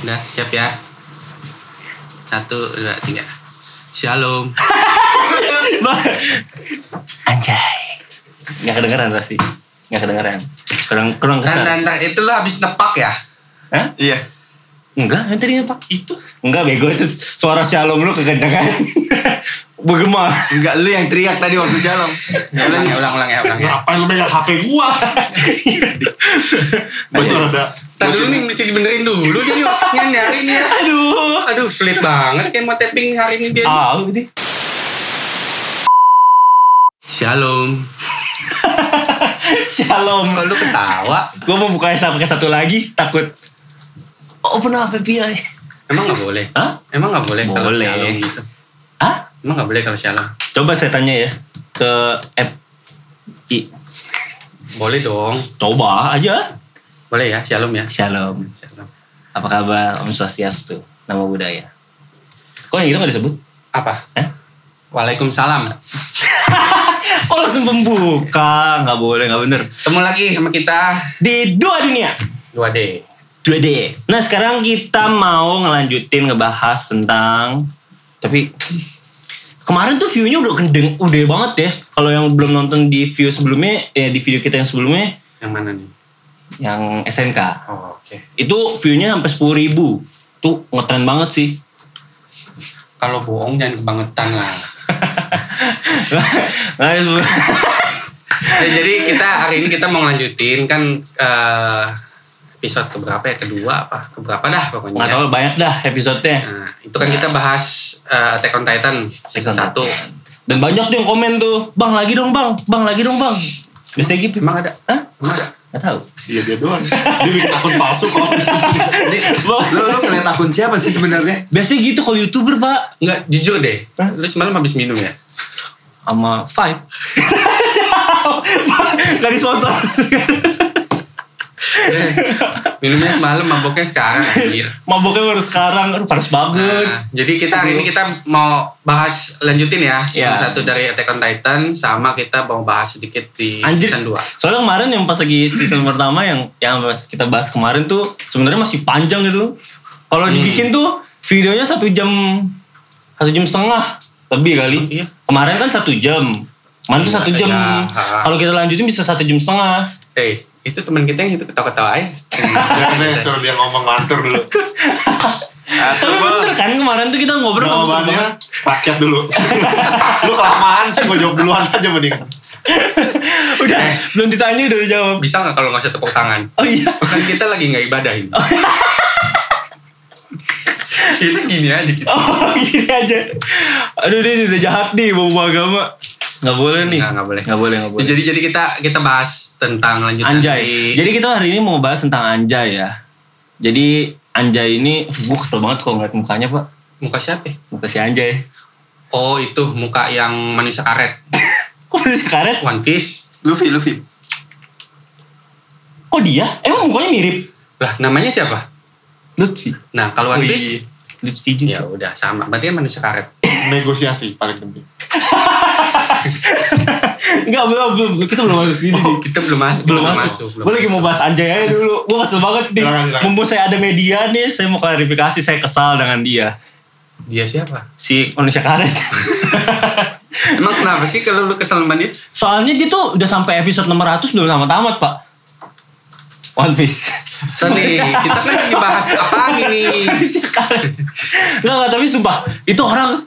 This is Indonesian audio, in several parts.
Udah siap ya. Satu, dua, tiga. Shalom. Anjay. Nggak kedengeran pasti. Nggak kedengeran. Kurang kurang Dan, kesan. dan, dan itu lo habis nepak ya? Hah? Iya. Enggak, yang tadi apa? Itu. Enggak bego itu suara shalom lu kekencangan. Bergema. Enggak lu yang teriak tadi waktu jalan. Ya, ulang ya, ulang, ulang ya, ulang ya. Ngapain lu megang HP gua? Bos ada. Tadi dulu nih mesti dibenerin dulu jadi waktunya nyari nih ya. Aduh. Aduh, sulit banget kayak mau tapping hari ini dia. Ah, gitu. Shalom. Shalom. Kok lu ketawa? Gue mau buka pakai satu lagi, takut. Open API. Emang gak boleh? Hah? Emang gak boleh, kalau Boleh. shalom gitu? Hah? Emang gak boleh kalau shalom? Coba saya tanya ya ke app. I. Boleh dong. Coba aja. Boleh ya, shalom ya. Shalom. Shalom. Apa kabar? Om Swastiastu. Nama budaya. Kok yang itu gak disebut? Apa? Hah? Waalaikumsalam. Kok langsung pembuka? Gak boleh, gak bener. Ketemu lagi sama kita Di dua dunia. 2D. 2D. Nah sekarang kita mau ngelanjutin ngebahas tentang tapi kemarin tuh view-nya udah gendeng, udah banget ya. Kalau yang belum nonton di view sebelumnya, eh, di video kita yang sebelumnya, Yang mana nih? Yang SNK, Oh, oke. itu view-nya sampai 10 ribu. Tuh ngetren banget sih. Kalau bohong jangan kebangetan lah. Nah, Nah, jadi kita hari ini kita mau ngelanjutin kan eh, episode keberapa ya? Kedua apa? Keberapa dah pokoknya. nggak ya. tahu banyak dah episode-nya. Nah, itu kan kita bahas eh, Attack on Titan season 1. Dan banyak tuh yang komen tuh, bang lagi dong bang, bang lagi dong bang. Biasanya gitu. Emang ada? Hah? Emang ada? Gak tahu. Iya dia doang. Dia bikin akun palsu kok. Lu lu ngeliat akun siapa sih sebenarnya? Biasanya gitu kalau youtuber pak. Enggak, jujur deh. Hah? Lu semalam habis minum ya? sama Five. Gak sponsor. Minumnya semalam, maboknya sekarang anjir. Maboknya baru sekarang, aduh panas banget. Nah, jadi kita hari ini kita mau bahas lanjutin ya season Ya. satu dari Attack on Titan sama kita mau bahas sedikit di Anjir. season 2. Soalnya kemarin yang pas lagi season pertama yang yang kita bahas kemarin tuh sebenarnya masih panjang gitu. Kalau Hmm. dibikin tuh videonya satu jam satu jam setengah lebih kali. Oh, iya. Kemarin kan satu jam. Kemarin tuh Iya, satu jam. iya. Ha. Kalau kita lanjutin bisa satu jam setengah. Eh, itu teman kita yang itu ketawa-ketawa aja. Jangan suruh dia ngomong mantur dulu. Tapi bener kan kemarin tuh kita ngobrol Jawabannya banget. rakyat dulu. Lu kelamaan sih gue jawab duluan aja mendingan. Udah, Eh. belum ditanya udah dijawab. Bisa nggak kalau nggak usah tepuk tangan? Oh iya. Kan kita lagi nggak ibadah ini. kita gini aja gitu. Oh gini aja. Aduh dia sudah jahat nih bawa agama. Gak boleh nih. Nggak, nggak boleh. Gak boleh, gak boleh. Jadi jadi kita kita bahas tentang lanjutan Anjay. dari- Jadi kita hari ini mau bahas tentang Anjay ya. Jadi Anjay ini, gue kesel banget kalau ngeliat mukanya pak. muka siapa? ya? Muka si Anjay. Oh itu muka yang manusia karet. Kok masih karet? One Piece. Luffy, Luffy. Kok dia? Emang mukanya mirip? Lah namanya siapa? Lutfi. Nah kalau One Piece Lutfi ya juga. udah sama. Berarti kan manusia karet. Negosiasi paling penting. Enggak, belum, belum. Kita belum masuk sini Oh, nih. kita belum masuk. Belum masuk. belum Gue lagi mau masuk. bahas Anjay aja dulu. Gue kesel banget nih. Mumpung saya ada media nih, saya mau klarifikasi. Saya kesal dengan dia. Dia siapa? Si manusia karet. Emang kenapa sih kalau lu kesel sama dia? Soalnya dia tuh udah sampai episode 600 belum sama tamat, Pak. One Piece. Sorry, kita kan lagi bahas apaan ini? Manusia karet. Nggak, nggak, tapi sumpah. Itu orang...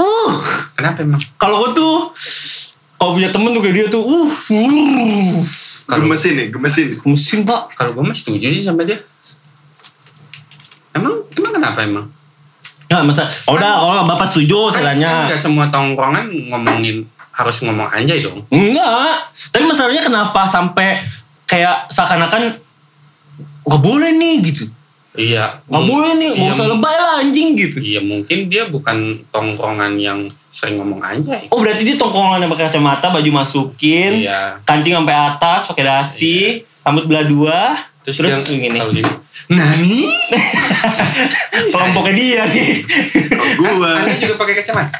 Uh, Kenapa emang? kalau gue tuh... Kalau punya temen tuh kayak dia tuh... Uh, uh. Kalau- Gemesin nih, gemesin. Mesin, Pak. Kalau gue mah setuju sih sama dia. Emang emang kenapa emang? Nggak, masa... Oh, udah, kalau Bapak setuju, saya Kan, kan tanya. nggak semua tongkrongan ngomongin harus ngomong anjay dong. Enggak. Tapi masalahnya kenapa sampai kayak seakan-akan nggak boleh nih gitu. Iya. Nggak boleh nih, nggak Iya, usah lebay lah anjing gitu. Iya mungkin dia bukan tongkrongan yang sering ngomong anjay. Oh berarti dia tongkongan yang pakai kacamata, baju masukin, Iya. kancing sampai atas, pakai dasi, rambut belah dua, Terus, terus, yang gini. kalau gini. Nani? Kelompoknya dia nih. Gua. Anda juga pakai kacamata?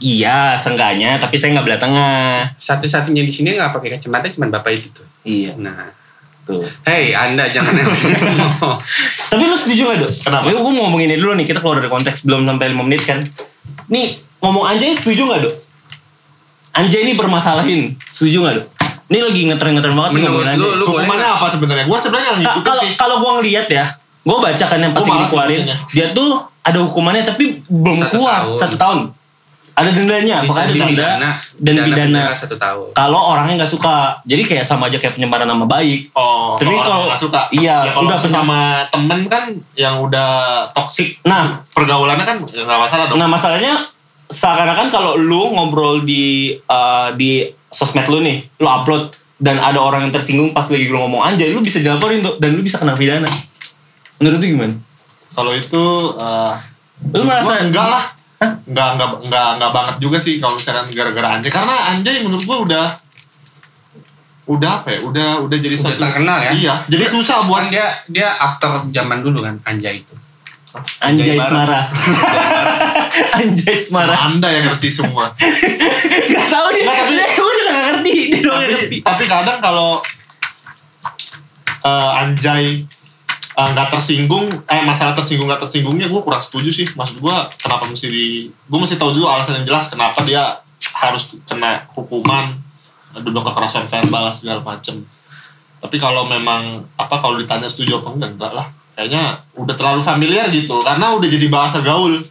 iya, seenggaknya, tapi saya nggak belah tengah. Satu-satunya di sini nggak pakai kacamata cuma bapak itu. Iya, Nah, tuh. hey Anda jangan Tapi lu setuju gak dok? Kenapa? Gue mau ngomongin ini dulu nih, kita keluar dari konteks belum sampai 5 menit kan. Nih ngomong Anjay setuju gak dok? Anjay ini bermasalahin, setuju gak dok? Ini lagi ngetren-ngetren banget nih Menurut ngomongin lu, Anjay. lu boleh Hukumannya apa sebenarnya? Gue sebenarnya ngikutin Kalau sih. kalau gue ngeliat ya, gue baca kan yang pasti dikeluarin, ngikutinnya. dia tuh ada hukumannya tapi belum Satu keluar tahun. satu tahun. Ada dendanya, Bisa pokoknya ada denda dan pidana. satu tahun. Kalau orangnya nggak suka, jadi kayak sama aja kayak penyemaran nama baik. Oh, Tapi kalau nggak suka. iya, ya, kalau udah sama temen kan yang udah toksik. Nah, Pergaulannya kan nggak masalah dong. Nah masalahnya seakan-akan kalau lu ngobrol di uh, di sosmed lu nih, lu upload dan ada orang yang tersinggung pas lagi lu ngomong anjay, lu bisa dilaporin tuh dan lu bisa kena pidana. Menurut lu gimana? Kalau itu eh, Lu merasa enggak lah. Enggak, enggak, enggak, enggak banget juga sih kalau misalkan gara-gara anjay. Karena anjay menurut gua udah udah apa ya? Udah udah jadi Udah satu terkenal ya? Iya, jadi susah Kan buat dia dia aktor zaman dulu kan Anjay itu. anjay Anjay semara. anjay semara. Anda yang ngerti semua. Gak tau dia, Nggak, tapi- gue juga gak ngerti. Dia doang yang ngerti. tapi, tapi kadang kalau eh, anjay eh, nggak tersinggung, eh masalah tersinggung nggak tersinggungnya gue kurang setuju sih. Maksud gue kenapa mesti di, gue mesti tahu dulu alasan yang jelas kenapa dia harus kena hukuman, duduk kekerasan verbal segala macem. Tapi kalau memang apa kalau ditanya setuju apa enggak enggak lah. Kayaknya udah terlalu familiar gitu karena udah jadi bahasa gaul.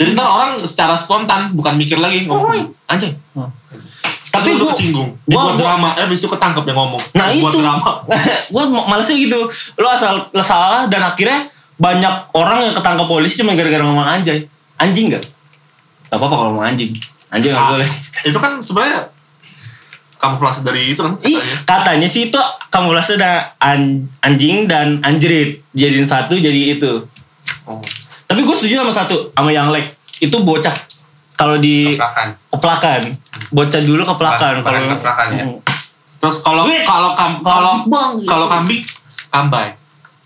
Jadi ntar orang secara spontan bukan mikir lagi ngomong anjay. Tapi Tapi gue gua- tersinggung. gua- gua- drama. Eh besok ketangkep yang ngomong. Nah Buat itu, drama. gue malesnya gitu. Lu asal lu salah dan akhirnya banyak orang yang ketangkap polisi cuma gara-gara ngomong anjay. Anjing gak? Gak apa-apa kalau ngomong anjing. Anjing gak Ah, boleh. itu kan sebenarnya kamuflase dari itu kan Ih, katanya. katanya sih itu kamu rasa ada an- anjing dan anjrit jadiin satu jadi itu. Oh. Tapi gue setuju sama satu sama yang like itu bocah kalau di Keplakan. keplakan bocah dulu keplakan Keplakan, keplakan ya. Terus kalau kalau kam- kalau Bang, gitu. kalau kambing kambay.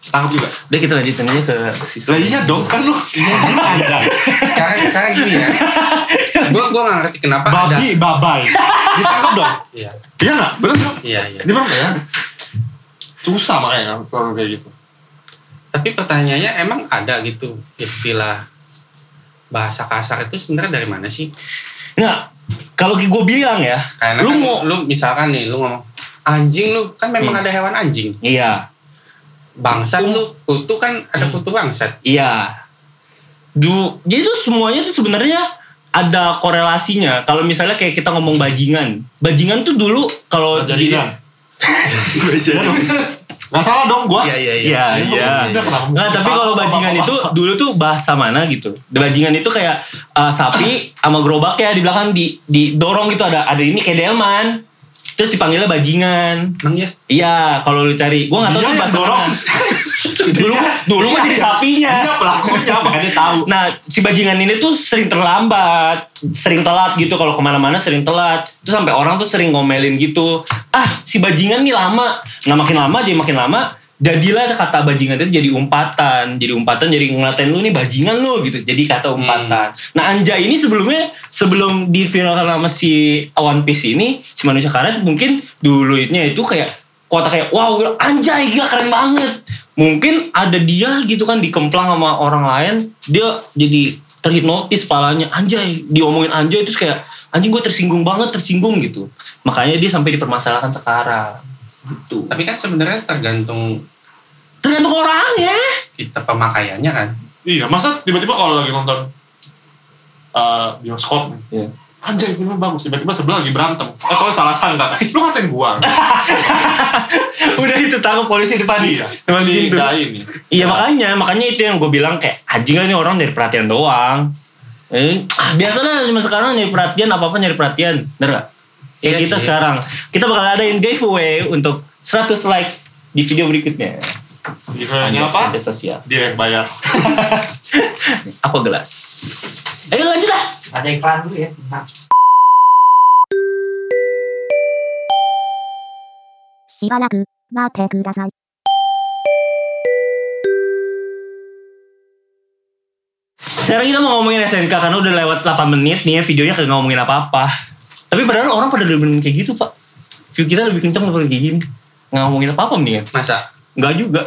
Tangkap juga. Udah kita lanjutin aja ke sisi. Lah iya dong kan lu. Anjay. Sekarang sekarang gini ya. Gua gua nggak ngerti kenapa ada. Babi babai. Ditangkap dong. Iya Iya enggak? Bener kan? iya iya. Ini bener nggak ya? Susah makanya kalau kayak gitu. Tapi pertanyaannya emang ada gitu istilah bahasa kasar itu sebenarnya dari mana sih? Nggak, kalau gue bilang ya, Karena lu kan mau lu misalkan nih lu ngomong anjing lu kan memang Hmm. ada hewan anjing. iya Bangsat Hmm. lu kutu kan ada kutu bangsat. Iya. Du, jadi tuh semuanya tuh sebenarnya ada korelasinya. Kalau misalnya kayak kita ngomong bajingan, bajingan tuh dulu kalau di Jaringan. Gak salah dong gua. Iya iya Iya, iya. Kenapa? Nggak, tapi kalau bajingan itu dulu tuh bahasa mana gitu. Bajingan itu kayak uh, sapi sama gerobak ya di belakang di didorong gitu ada ada ini kayak delman. Terus dipanggilnya bajingan. Emang ya? Iya, kalau lu cari, gua nggak tahu Dia tuh bahasa dorong. dulu dulu mah jadi sapinya. Dia pelakunya makanya tahu. Nah, si bajingan ini tuh sering terlambat, sering telat gitu kalau ke mana-mana sering telat. Terus sampai orang tuh sering ngomelin gitu. Ah, si bajingan nih lama. Nah, makin lama jadi makin lama. Jadilah kata bajingan itu jadi umpatan. Jadi umpatan jadi ngelatain lu nih bajingan lu gitu. Jadi kata umpatan. Nah, Anjay ini sebelumnya sebelum diviralkan sama si One Piece ini, si manusia karet mungkin dulunya itu kayak kota kayak wow anjay gila keren banget. Mungkin ada dia gitu kan dikemplang sama orang lain dia jadi terhipnotis palanya. Anjay diomongin anjay terus kayak anjing gue tersinggung banget tersinggung gitu. Makanya dia sampai dipermasalahkan sekarang gitu. Tapi kan sebenarnya tergantung tergantung orangnya kita pemakaiannya kan. Iya, masa tiba-tiba kalau lagi nonton eh, bioskop nih. Iya. Anjay filmnya bagus, tiba-tiba sebelah lagi berantem. Eh kalau salah sangka, lu ngatain gua. udah itu tangkap polisi depan Iya, depan di pintu ini. Iya makanya, makanya itu yang gue bilang kayak anjing ini orang nyari perhatian doang. Eh, ah, biasa lah cuma sekarang nyari perhatian apa-apa nyari perhatian. Bener gak? Kayak Iya kita sih. sekarang. Kita bakal adain giveaway untuk 100 like di video berikutnya. Giveaway-nya apa? Media sosial. Dia yang bayar. Aku gelas. Ayo lanjut lah. Ada iklan dulu ya. Bentar. Shibaraku, mate kudasai. Sekarang kita mau ngomongin SNK karena udah lewat 8 menit nih ya videonya kagak ngomongin apa-apa. Tapi padahal orang pada demen kayak gitu, Pak. View kita lebih kencang daripada kayak gini. Nggak ngomongin apa-apa nih ya. Masa? Enggak juga.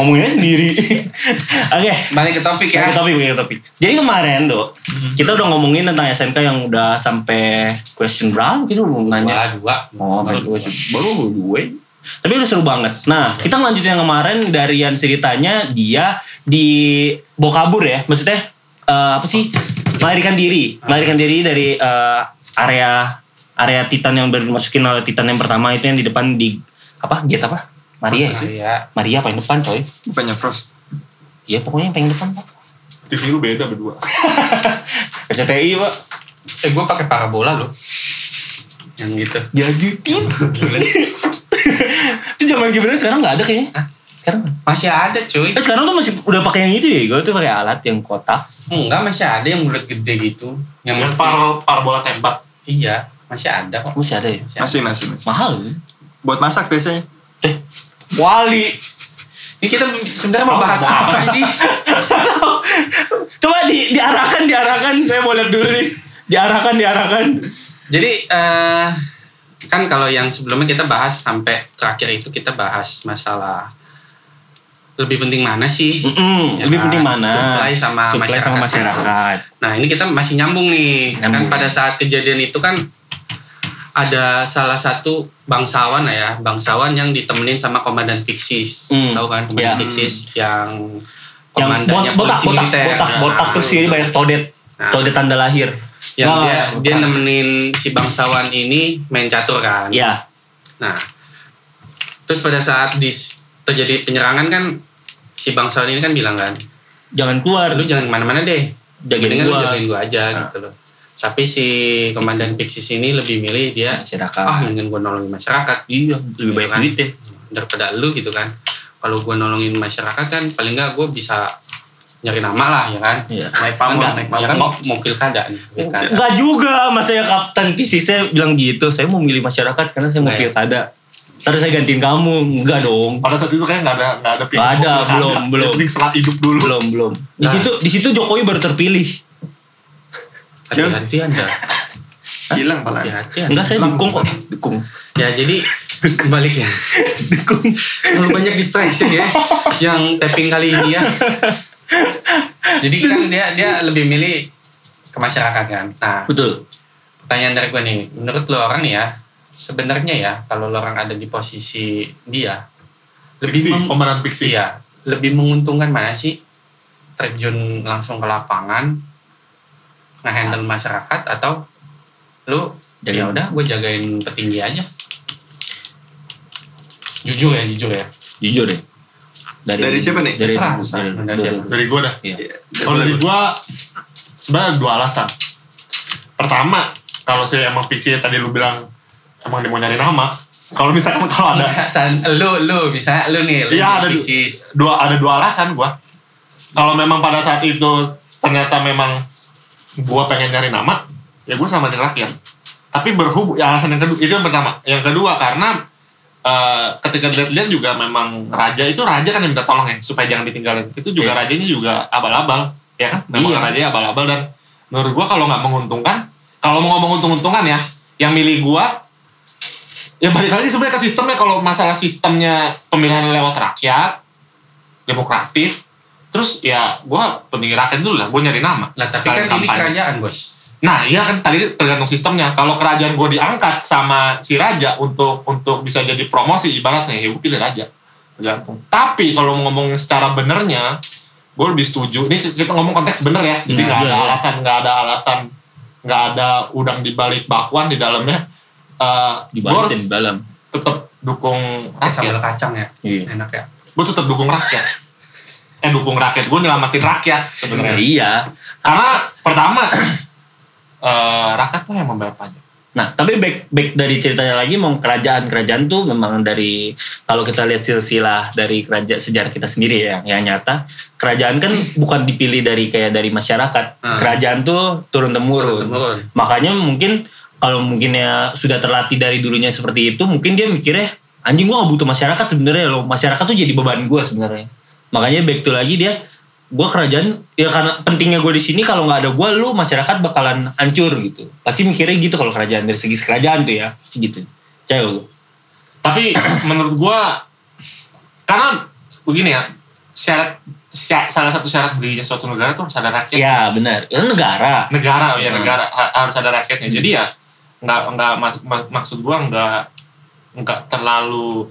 Ngomongnya sendiri. Oke. Balik ke topik ya. Balik ke topik, balik ke topik. Jadi kemarin tuh, kita udah ngomongin tentang SMK yang udah sampai question berapa belum nanya. Dua, dua. Oh, baru dua sih. Baru dua. Tapi udah seru banget. Nah, kita ngelanjutin yang kemarin dari yang ceritanya dia di bawa kabur ya. Maksudnya eh, apa sih? Melarikan diri, melarikan diri dari eh, area area Titan yang baru dimasukin oleh Titan yang pertama itu yang di depan di apa? Gate apa? Maria ya? Iya. Maria paling depan coy. Bukannya Frost. Iya pokoknya yang paling depan pak. TV lu beda berdua. SCTI pak. Eh gue pakai parabola loh. Yang gitu. Jajutin. itu zaman gimana sekarang nggak ada kayaknya. Sekarang Masih ada cuy. Eh, sekarang tuh masih udah pakai yang itu ya. Gue tuh pakai alat yang kotak. Enggak masih ada yang bulat gede gitu. Yang Yang par parabola tembak. Iya. Masih ada kok. Masih ada ya. Masih. Masih, masih, masih. Mahal. Buat masak biasanya. Eh, wali. Ini kita sebenarnya mau bahas apa sih? Coba di, diarahkan, diarahkan. Saya mau lihat dulu nih. Diarahkan, diarahkan. Jadi eh kan kalau yang sebelumnya kita bahas sampai terakhir itu kita bahas masalah lebih penting mana sih? Mm-mm, Ya lebih kan? penting mana? Supply sama Supply sama masyarakat. masyarakat. Nah ini kita masih nyambung nih. Nyambung. Kan pada saat kejadian itu kan ada salah satu bangsawan ya, bangsawan yang ditemenin sama komandan Pixis. Hmm. Tahu kan komandan Ya. Pixis yang Yang komandannya bot- botak, botak, militer. botak, Nah, botak terus jadi banyak codet. Nah. Codet tanda lahir. Yang Nah, dia dia botak. nemenin si bangsawan ini main catur kan. Ya, Nah, terus pada saat dis, terjadi penyerangan kan si bangsawan ini kan bilang kan, jangan keluar. lu jangan ke mana-mana deh, Jagain Mendingan gua. jagain gua aja Nah. gitu loh. Tapi si komandan Pixis ini lebih milih dia, Masyarakat. ah mendingan gua nolongin masyarakat Iya, lebih banyak kan? duit deh. daripada lu gitu kan. Kalau gua nolongin masyarakat kan paling nggak gua bisa nyari nama lah ya kan. Iya. Naik pamor, Enggak, naik ya kan pamor. mau, mau pilkada. Enggak juga, mas saya kapten PC saya bilang gitu. Saya mau milih masyarakat karena saya mau Nah, ya. pilkada. Terus saya gantiin kamu, enggak dong. Pada saat itu kayak nggak ada nggak ada Nggak ada, belum, belum. Yang penting setelah hidup dulu. Belum, belum. Di Nah. situ di situ Jokowi baru terpilih. Hati-hati anda, Hilang pala. hati-hati anda. Enggak saya dukung kok, dukung. Ya jadi balik ya. Dukung. Terlalu banyak distraction ya yang tapping kali ini ya. Jadi kan dia dia lebih milih ke masyarakat kan. Nah, Betul. pertanyaan dari gue nih, menurut lo orang nih ya, sebenarnya ya kalau lo orang ada di posisi dia, lebih meng- iya, lebih menguntungkan mana sih terjun langsung ke lapangan, ngehandle masyarakat atau lu ya Jagain. udah gue jagain petinggi aja. Jujur ya, jujur ya. Jujur deh. Dari siapa nih? Dari, Terserah, dari, dari, Siapa? Dari gue dah. Iya. Kalau dari gue sebenarnya dua alasan. Pertama, kalau saya emang Pixie tadi lu bilang emang dia mau nyari nama. Kalau misalkan kalau ada Enggak, San, lu lu bisa lu nih lu Iya, ada bisnis. dua ada dua alasan gua. Kalau memang pada saat itu ternyata memang gua pengen nyari nama, ya gua sama rakyat. Tapi berhubung ya alasan yang kedua itu yang pertama. Yang kedua karena eh, ketika dilihat-lihat juga memang raja itu raja kan yang minta tolong ya supaya jangan ditinggalin. Itu juga Iya. rajanya juga abal-abal, ya kan? Memang Iya. rajanya abal-abal dan menurut gua kalau nggak menguntungkan, kalau mau ngomong untung-untungan ya, yang milih gua ya balik lagi sebenarnya ke sistemnya kalau masalah sistemnya pemilihan lewat rakyat demokratif terus ya gua petinggi rakyat dulu lah gua nyari nama Lah tapi kan ini kampanye. kerajaan, Bos. nah iya kan tadi tergantung sistemnya kalau kerajaan gua diangkat sama si raja untuk untuk bisa jadi promosi ibaratnya ya gua pilih raja tergantung tapi kalau mau ngomong secara benernya gue lebih setuju ini kita ngomong konteks bener ya jadi Nah, nggak iya, ada iya. alasan nggak ada alasan nggak ada udang di balik bakwan di dalamnya Eh, harus dibalikin di dalam. tetap dukung Eh, sambal rakyat kacang ya. Iya. Enak ya. gue tetap dukung rakyat eh dukung rakyat gue nyelamatin rakyat sebenarnya Iya. karena pertama eh rakyat lah yang membayar pajak Nah, tapi back back dari ceritanya lagi mau kerajaan-kerajaan tuh memang dari kalau kita lihat silsilah dari kerajaan sejarah kita sendiri ya yang nyata kerajaan kan bukan dipilih dari kayak dari masyarakat. Hmm. Kerajaan tuh turun temurun. Turun-temurun. Makanya mungkin kalau mungkin ya sudah terlatih dari dulunya seperti itu, mungkin dia mikirnya anjing gua gak butuh masyarakat sebenarnya loh. Masyarakat tuh jadi beban gua sebenarnya. Makanya back to lagi dia gua kerajaan ya karena pentingnya gue di sini kalau nggak ada gua lu masyarakat bakalan hancur gitu. Pasti mikirnya gitu kalau kerajaan dari segi kerajaan tuh ya, pasti gitu. Cewek lu. tapi menurut gue karena begini ya syarat sya- salah satu syarat berdirinya suatu negara tuh harus ada rakyat Ya benar. Itu negara. negara ya Hmm. negara ha- harus ada rakyatnya jadi ya nggak nggak mak- maksud gua nggak nggak terlalu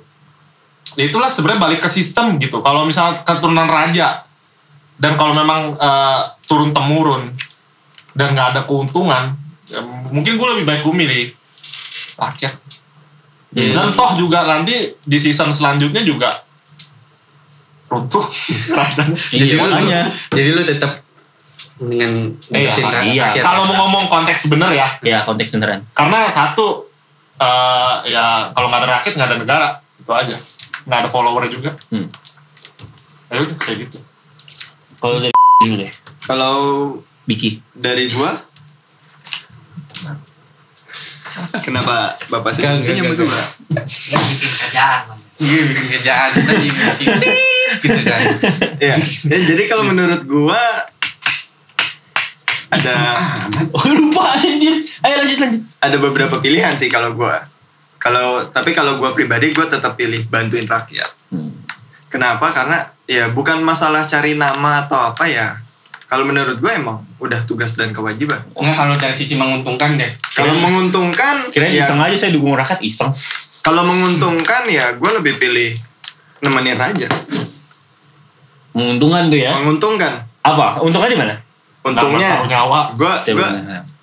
ya itulah sebenarnya balik ke sistem gitu kalau misalnya keturunan raja dan kalau memang eh, turun temurun dan nggak ada keuntungan ya mungkin gue lebih baik gue milih rakyat Iya. dan toh juga nanti di season selanjutnya juga runtuh kerajaan Jadi makanya. jadi lu tetap dengan Iya, ngikutin iya. rakyat kalau ya. mau ngomong konteks bener ya Ya konteks beneran. karena satu eh, ya kalau nggak ada rakyat nggak ada negara itu aja nggak ada follower juga Hmm. ya udah kayak gitu Kalau dari dulu deh. Kalau Biki. dari gua Kenapa Bapak sih Gak, sih gak, gak, gua? Ya, bikin kerjaan iya bikin kerjaan tadi musik gitu kan Iya. Ya, jadi kalau menurut gua ada Oh lupa anjir. Ayo lanjut lanjut. ada beberapa pilihan sih kalau gua. Kalau tapi kalau gua pribadi gua tetap pilih bantuin rakyat. Hmm. Kenapa? Karena ya bukan masalah cari nama atau apa ya. Kalau menurut gue emang udah tugas dan kewajiban. Nggak kalau dari sisi menguntungkan deh Kalau menguntungkan, Kirain ya, iseng aja saya dukung rakyat iseng. kalau menguntungkan ya gue lebih pilih nemenin raja. Menguntungkan tuh ya. Menguntungkan. Apa? Untungnya di mana? Untungnya, gue gue.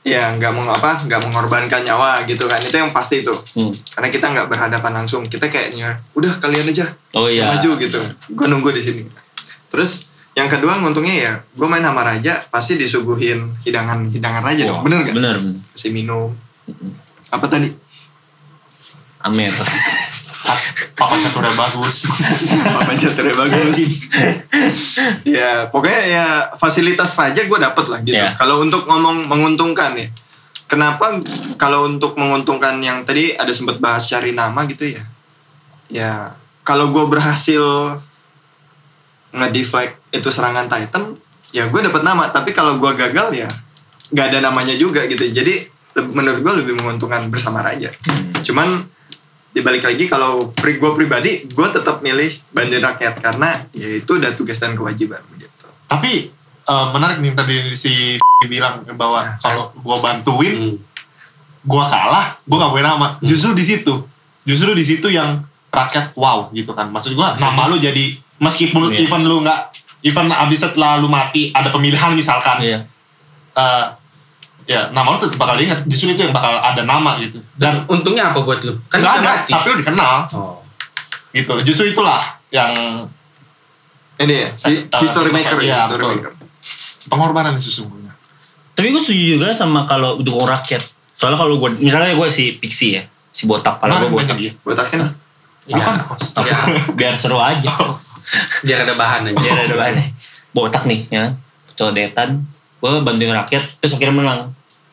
Ya nggak mau apa, nggak mengorbankan nyawa gitu kan. Itu yang pasti itu. Hmm. Karena kita nggak berhadapan langsung. Kita kayaknya udah kalian aja Oh iya. maju gitu. Gue nunggu di sini. Terus yang kedua nguntungnya ya gue main sama raja pasti disuguhin hidangan hidangan raja dong. Bener nggak? Bener. bener. Kasih minum. Apa tadi? Amer. papa caturnya bagus Apa caturnya bagus. ya pokoknya ya fasilitas raja gue dapet lah gitu. Ya. Kalau untuk ngomong menguntungkan ya. Kenapa kalau untuk menguntungkan yang tadi ada sempat bahas cari nama gitu ya. Ya kalau gue berhasil nge-deflect itu serangan Titan, ya gue dapet nama. Tapi kalau gue gagal ya nggak ada namanya juga gitu. Jadi menurut gue lebih menguntungkan bersama raja. Cuman dibalik lagi kalau pri gue pribadi gue tetap milih bantuin rakyat karena ya itu udah tugas dan kewajiban gitu. tapi eh, menarik nih tadi si bilang bahwa kalau gua bantuin Hmm. gua kalah gua nggak punya nama justru di situ justru di situ yang rakyat wow gitu kan maksud gua nama lu jadi meskipun Iya. even lu nggak even abis setelah lu mati ada pemilihan misalkan Iya. eh, ya nama lu tetap bakal diingat justru itu yang bakal ada nama gitu dan untungnya apa buat lu? Kan nggak ada mati. tapi lu dikenal Oh. gitu justru itulah yang Ini ya, history maker iya, ya, history betul. maker. pengorbanan sesungguhnya Tapi gue setuju juga sama kalau dukung rakyat. Soalnya kalau gue, misalnya gue si Pixie ya, si botak, pala gue botak. dia Botakin Ya, kan ya, Biar seru aja. biar ada bahan aja. Biar ada bahannya. Botak nih ya, codetan. Gue bantuin rakyat, terus akhirnya menang.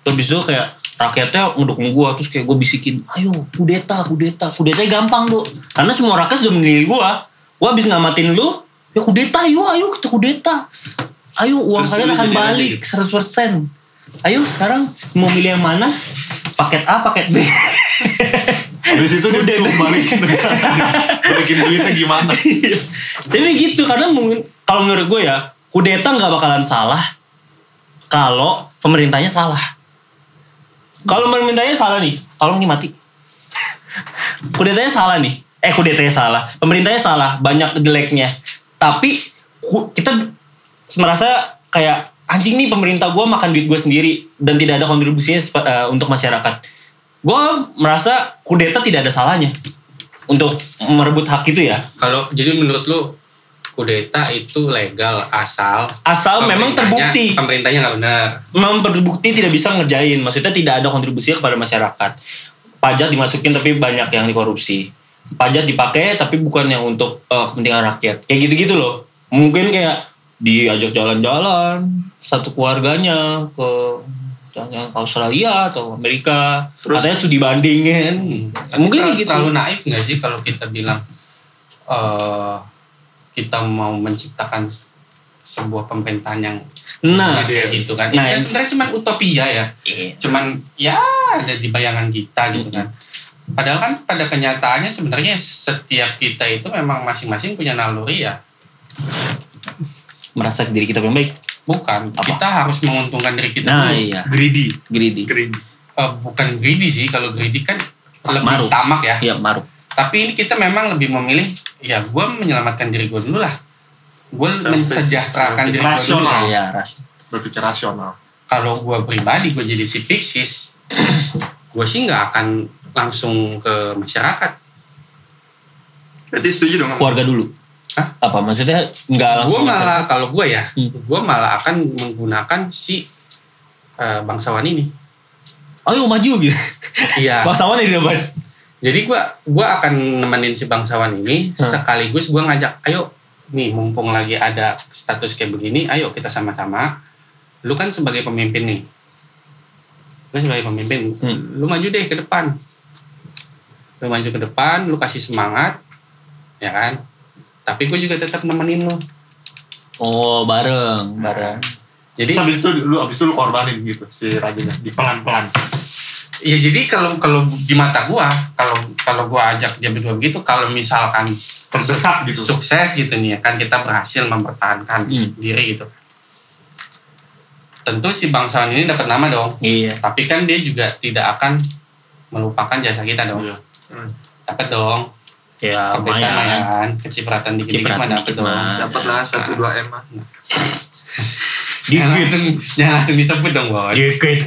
Terus abis itu kayak rakyatnya ngedukung gue, terus kayak gue bisikin, ayo kudeta, kudeta. Kudetanya gampang tuh. Karena semua rakyat sudah memilih gue. Gue abis ngamatin lu, ya kudeta, yuk ayo kita kudeta. Ayo uang Terus kalian akan balik gitu. 100%. Ayo sekarang mau milih yang mana? Paket A, paket B. Habis itu dia udah balikin balikin duitnya gimana Tapi gitu karena mungkin kalau menurut gue ya kudeta nggak bakalan salah kalau pemerintahnya salah. Kalau pemerintahnya salah nih, tolong nih mati. kudetanya salah nih. Eh kudetanya salah, pemerintahnya salah, banyak jeleknya. Tapi kita merasa kayak anjing nih pemerintah gue makan duit gue sendiri dan tidak ada kontribusinya eh, untuk masyarakat. Gue merasa kudeta tidak ada salahnya untuk merebut hak itu ya. Kalau jadi menurut lu kudeta itu legal asal Asal memang terbukti. pemerintahnya nggak benar. memang terbukti tidak bisa ngerjain. Maksudnya tidak ada kontribusinya kepada masyarakat. Pajak dimasukin tapi banyak yang dikorupsi. Pajak dipakai tapi bukan yang untuk eh, kepentingan rakyat. Kayak gitu-gitu loh. Mungkin kayak diajak jalan-jalan satu keluarganya ke jangan ke Australia atau Amerika. Terus- Katanya studi bandingin. Tapi Mungkin terlalu, gitu. terlalu naif nggak sih kalau kita bilang eh kita mau menciptakan se- sebuah pemerintahan yang Nah, gitu kan. nah, Itu kan sebenarnya cuma utopia ya. iya. Cuman ya ada di bayangan kita gitu kan. Padahal kan pada kenyataannya sebenarnya setiap kita itu memang masing-masing punya naluri ya. Merasa diri kita paling baik. Bukan. Apa? Kita harus menguntungkan diri kita Nah dulu. iya. Greedy. Greedy. Greedy. Eh, bukan greedy sih. Kalau greedy kan lebih Maruk. tamak ya. Iya maruk. Tapi ini kita memang lebih memilih, ya gue menyelamatkan diri gue dulu lah. Gue mensejahterakan diri gue dulu lah. Ras. Berpikir rasional. Kalau gue pribadi, gue jadi si Pixis, gue sih nggak akan langsung ke masyarakat. Berarti setuju dong. Keluarga dulu. Hah? Apa maksudnya nggak langsung? Gue malah, kalau gue ya, Hmm. gue malah akan menggunakan si eh, bangsawan ini. Ayo maju gitu. Iya. Bangsawan di depan. Jadi gua gua akan nemenin si bangsawan ini Hmm. sekaligus gua ngajak, ayo nih mumpung lagi ada status kayak begini, ayo kita sama-sama. Lu kan sebagai pemimpin nih. Lu sebagai pemimpin, Hmm. lu maju deh ke depan. Lu maju ke depan, lu kasih semangat, ya kan? Tapi gue juga tetap nemenin lu. Oh bareng, bareng. Jadi Terus habis itu lu habis itu lu korbanin gitu si rajanya di pelan-pelan. Ya jadi kalau kalau di mata gua, kalau kalau gua ajak dia berdua begitu, kalau misalkan Terdesak gitu. sukses gitu nih ya kan kita berhasil mempertahankan Hmm. diri gitu tentu si bangsawan ini dapat nama dong Iya. tapi kan dia juga tidak akan melupakan jasa kita dong Iya. Hmm. dapat dong Ya kebetulan mah ya lumayan. kan kecipratan dikit-dikit mah Cipratan dapat dikit dong mah. Dapat lah satu dua m mah. jangan Dikit. langsung jangan langsung disebut dong bos Dikit.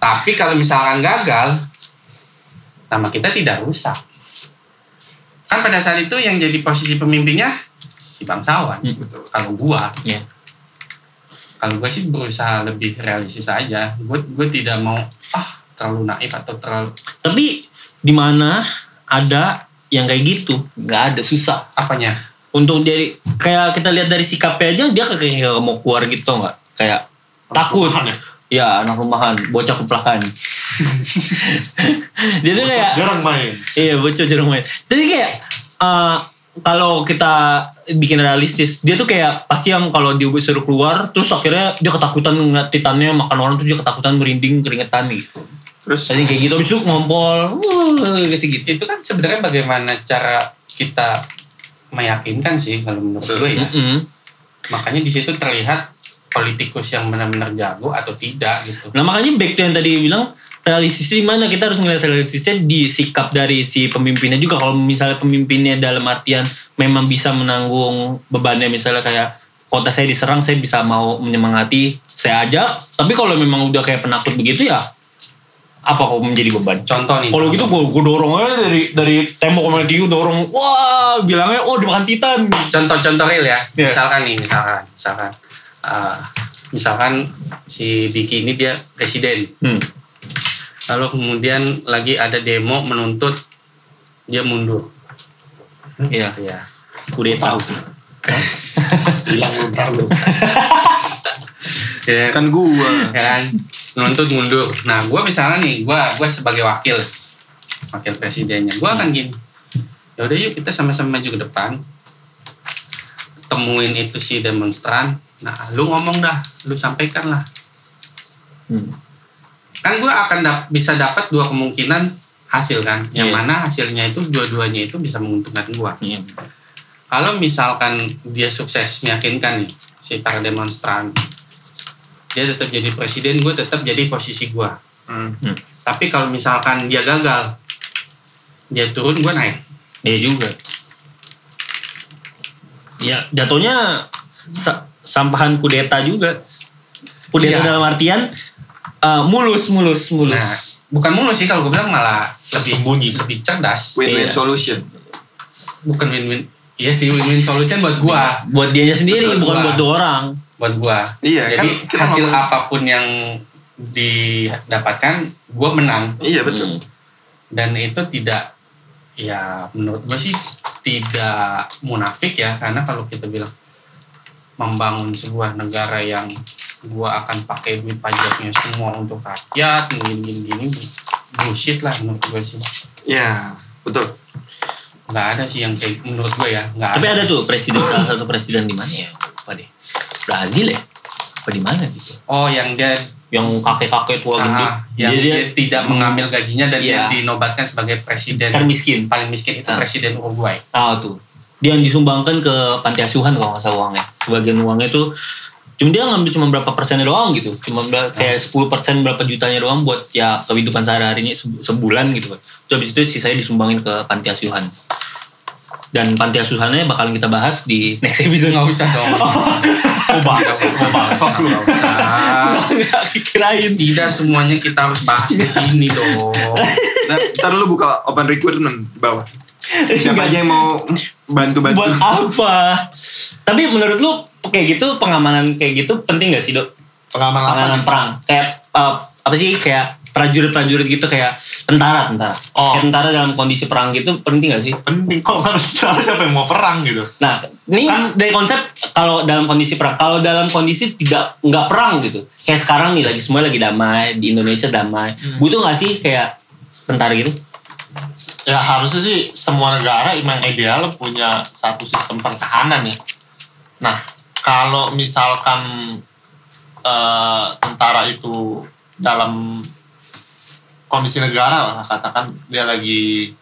Tapi kalau misalkan gagal nama kita tidak rusak kan pada saat itu yang jadi posisi pemimpinnya si bangsawan Hmm. kalau gua Iya. kalau gue sih berusaha lebih realistis aja gue gue tidak mau ah terlalu naif atau terlalu Tapi di mana ada yang kayak gitu? Nggak ada susah. apanya Untuk jadi kayak kita lihat dari sikapnya aja dia kayak mau keluar gitu nggak? Kayak takut. Ya? Anak rumahan, bocah keplakan. dia tuh kayak jarang main. Iya bocor jarang main. Jadi kayak eh, kalau kita bikin realistis, dia tuh kayak pasti yang kalau dia suruh keluar, terus akhirnya dia ketakutan ngeliat titannya makan orang, terus dia ketakutan merinding keringetan gitu. Terus Tadi kayak gitu, itu ngompol, wuh, kayak gitu. itu kan sebenarnya bagaimana cara kita meyakinkan sih kalau menurut gue ya Mm-mm. makanya di situ terlihat politikus yang benar-benar jago atau tidak gitu. Nah makanya back to yang tadi bilang realistisnya di mana kita harus ngeliat realistisnya di sikap dari si pemimpinnya juga. Kalau misalnya pemimpinnya dalam artian memang bisa menanggung bebannya misalnya kayak kota saya diserang saya bisa mau menyemangati saya ajak. Tapi kalau memang udah kayak penakut begitu ya apa kok menjadi beban? Contoh nih kalau gitu gue gue dorong aja dari dari tembok sama tiu dorong. Wah bilangnya oh dimakan titan. Contoh-contoh real ya. Iya. misalkan nih misalkan misalkan eh, misalkan si Vicky ini dia presiden. Hmm. lalu kemudian lagi ada demo menuntut dia mundur. Iya, ya udah tahu. Hilang lu ntar lu. ya. Kan gua. ya kan? Menuntut mundur. Nah gue misalnya nih gue gua sebagai wakil wakil presidennya gue akan gini. Ya udah yuk kita sama-sama maju ke depan. Temuin itu si demonstran nah lu ngomong dah lu sampaikan lah Hmm. kan gue akan dap- bisa dapat dua kemungkinan hasil kan yang Iya. mana hasilnya itu dua-duanya itu bisa menguntungkan gue Iya. kalau misalkan dia sukses meyakinkan nih si para demonstran dia tetap jadi presiden gue tetap jadi posisi gue Hmm. tapi kalau misalkan dia gagal dia turun gue naik Iya juga. Ya jatuhnya sa- sampahan kudeta juga. Kudeta Iya. dalam artian uh, mulus mulus mulus. nah bukan mulus sih kalau gue bilang malah lebih Tersembunyi. lebih cerdas Win-win Iya. solution. bukan win-win iya sih win-win solution buat gue buat dianya sendiri Buat bukan gua. buat dua orang. buat gue Iya, jadi kan kita hasil ngomong- apa pun yang didapatkan gue menang Iya betul. Hmm. dan itu tidak ya menurut gue sih tidak munafik ya karena kalau kita bilang membangun sebuah negara yang gua akan pakai duit pajaknya semua untuk rakyat gini gini gini bullshit lah menurut gue sih Iya, betul. nggak ada sih yang kayak menurut gue ya nggak Tapi ada tuh presiden salah satu presiden di mana ya? Lupa deh. Brazil ya? apa di mana gitu Oh, yang dia yang kakek-kakek tua ah, yang dia, dia tidak mengambil gajinya dan Iya. dia dinobatkan sebagai presiden termiskin paling miskin itu Ah. presiden Uruguay. Ah tuh. Dia yang disumbangkan ke panti asuhan kalau nggak salah uangnya. Sebagian uangnya tuh cuma dia ngambil cuma berapa persennya doang gitu. Cuma ber- kayak 10 persen berapa jutanya doang buat ya kehidupan sehari-harinya sebu- sebulan gitu. Terus habis itu sisanya disumbangin ke panti asuhan. Dan panti asuhannya bakalan kita bahas di next episode. Nggak usah dong. Mau bahas, mau bahas lu. Nggak usah. Nggak kirain. Tidak semuanya kita harus bahas di sini dong. Nah, ntar lu buka open recruitment di bawah. Siapa aja yang mau bantu-bantu? Buat apa? Tapi menurut lu kayak gitu pengamanan kayak gitu penting gak sih dok? Pengamanan nih? perang kayak uh, apa sih kayak prajurit-prajurit gitu kayak tentara tentara. Oh. Kayak tentara dalam kondisi perang gitu penting gak sih? Penting kok kan siapa yang mau perang gitu. Nah, ini Kan- dari konsep kalau dalam kondisi perang, kalau dalam kondisi tidak nggak perang gitu, kayak sekarang nih lagi semua lagi damai di Indonesia damai, Hmm. butuh nggak sih kayak tentara gitu? Ya harusnya sih semua negara emang ideal punya satu sistem pertahanan ya. Nah, kalau misalkan eh, tentara itu dalam kondisi negara lah, katakan dia lagi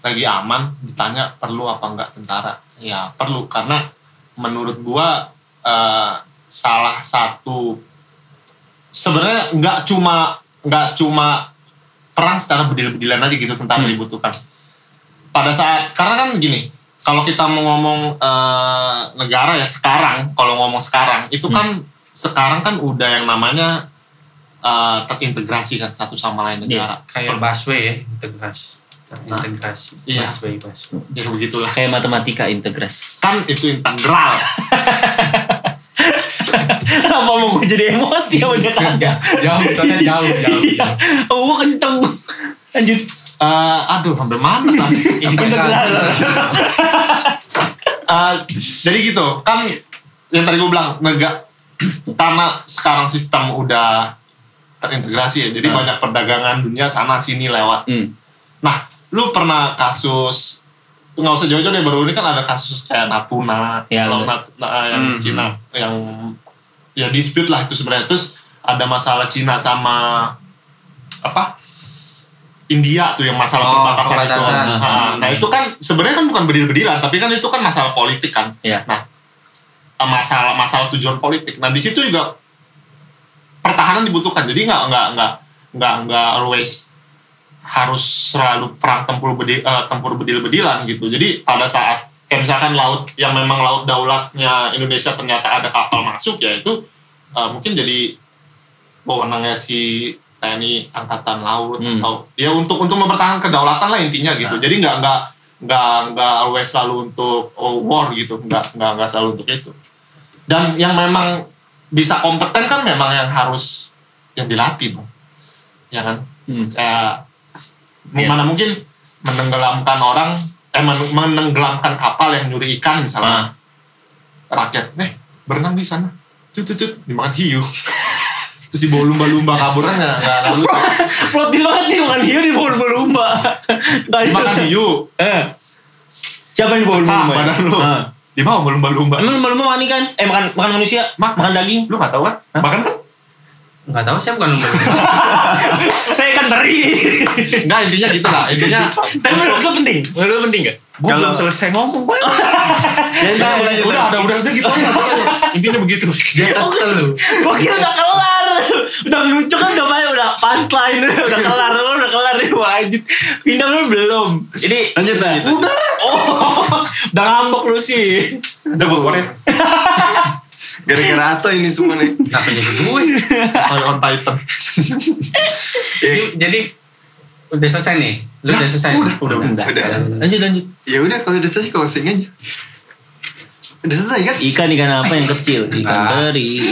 lagi aman ditanya perlu apa enggak tentara ya perlu karena menurut gua eh, salah satu sebenarnya nggak cuma nggak cuma perang secara bedil-bedilan aja gitu tentara Hmm. dibutuhkan pada saat karena kan gini kalau kita mau ngomong eh, negara ya sekarang kalau ngomong sekarang itu Hmm. kan sekarang kan udah yang namanya eh, terintegrasi kan satu sama lain negara Kayak busway ya, integrasi. Terintegrasi. Iya. Busway, busway. ya begitulah Kayak matematika integras. kan itu integral Kenapa mau gue jadi emosi sama dia kagak? jauh, soalnya jauh, jauh. Iya, oh, gue kenceng. Lanjut. Eh, aduh hampir mana tadi Integral. Eh, jadi gitu kan yang tadi gue bilang nega karena sekarang sistem udah terintegrasi ya jadi Ah. banyak perdagangan dunia sana sini lewat Hmm. nah lu pernah kasus nggak usah jauh-jauh deh baru ini kan ada kasus kayak Natuna Ya, Laut nah, yang Hmm. Cina yang ya dispute lah itu sebenarnya terus ada masalah Cina sama apa India tuh yang masalah Oh, perbatasan itu. perbatasan. Nah, nah, itu kan sebenarnya kan bukan bedil-bedilan, tapi kan itu kan masalah politik kan. Iya. Nah, masalah masalah tujuan politik. Nah, di situ juga pertahanan dibutuhkan. Jadi nggak nggak nggak nggak nggak always harus selalu perang tempur bedil, eh, tempur bedil-bedilan gitu. Jadi pada saat kayak misalkan laut yang memang laut daulatnya Indonesia ternyata ada kapal masuk ya itu eh, mungkin jadi wewenangnya si TNI angkatan laut Hmm. atau ya untuk untuk mempertahankan kedaulatan lah intinya gitu. Nah. Jadi nggak nggak nggak nggak always selalu untuk oh, war gitu, nggak nggak nggak selalu untuk itu. Dan yang memang bisa kompeten kan memang yang harus yang dilatih dong, ya kan? Hmm. Kayak Iya. mana mungkin menenggelamkan orang, eh men- menenggelamkan kapal yang nyuri ikan misalnya rakyat, eh berenang di sana, cut cut cut dimakan hiu, terus dibawa lumba-lumba kabur kan nggak nggak nggak lucu. Plot banget nih, bukan hiu di bawah lumba. dimakan hiu, Eh. Siapa yang di bawah Pecah lumba? badan lu. Ah. dibawa lumba-lumba. Emang lumba-lumba makan ikan? Eh makan makan manusia? Makan. Makan daging? Lu nggak tahu kan? Makan kan? Nggak tahu siapa bukan lumba. Saya kan teri. Enggak intinya gitu lah. Intinya Tapi menurut lu penting? Menurut lu penting gak? Gue Kalau- belum selesai ngomong gue. Ya, udah, udah, udah, udah, udah, udah gitu aja. pokoknya. Intinya begitu. Dia kesel lu. Gue kira udah kelar. Udah lucu kan udah main, udah punchline, udah kelar, lu udah kelar nih lanjut. Pindah lu belum. Jadi Lanjut lanjut. udah. Oh, udah ngambek lu sih. Udah pokoknya. Gara-gara Ato ini semua nih. Kenapa jadi gue? On, on Titan. Jadi, jadi udah selesai nih. Lu udah selesai. udah, udah, udah. udah. Lanjut lanjut. Ya udah kalau udah selesai closing aja. Udah selesai kan? Ikan ikan apa yang kecil? Ikan Nah. teri.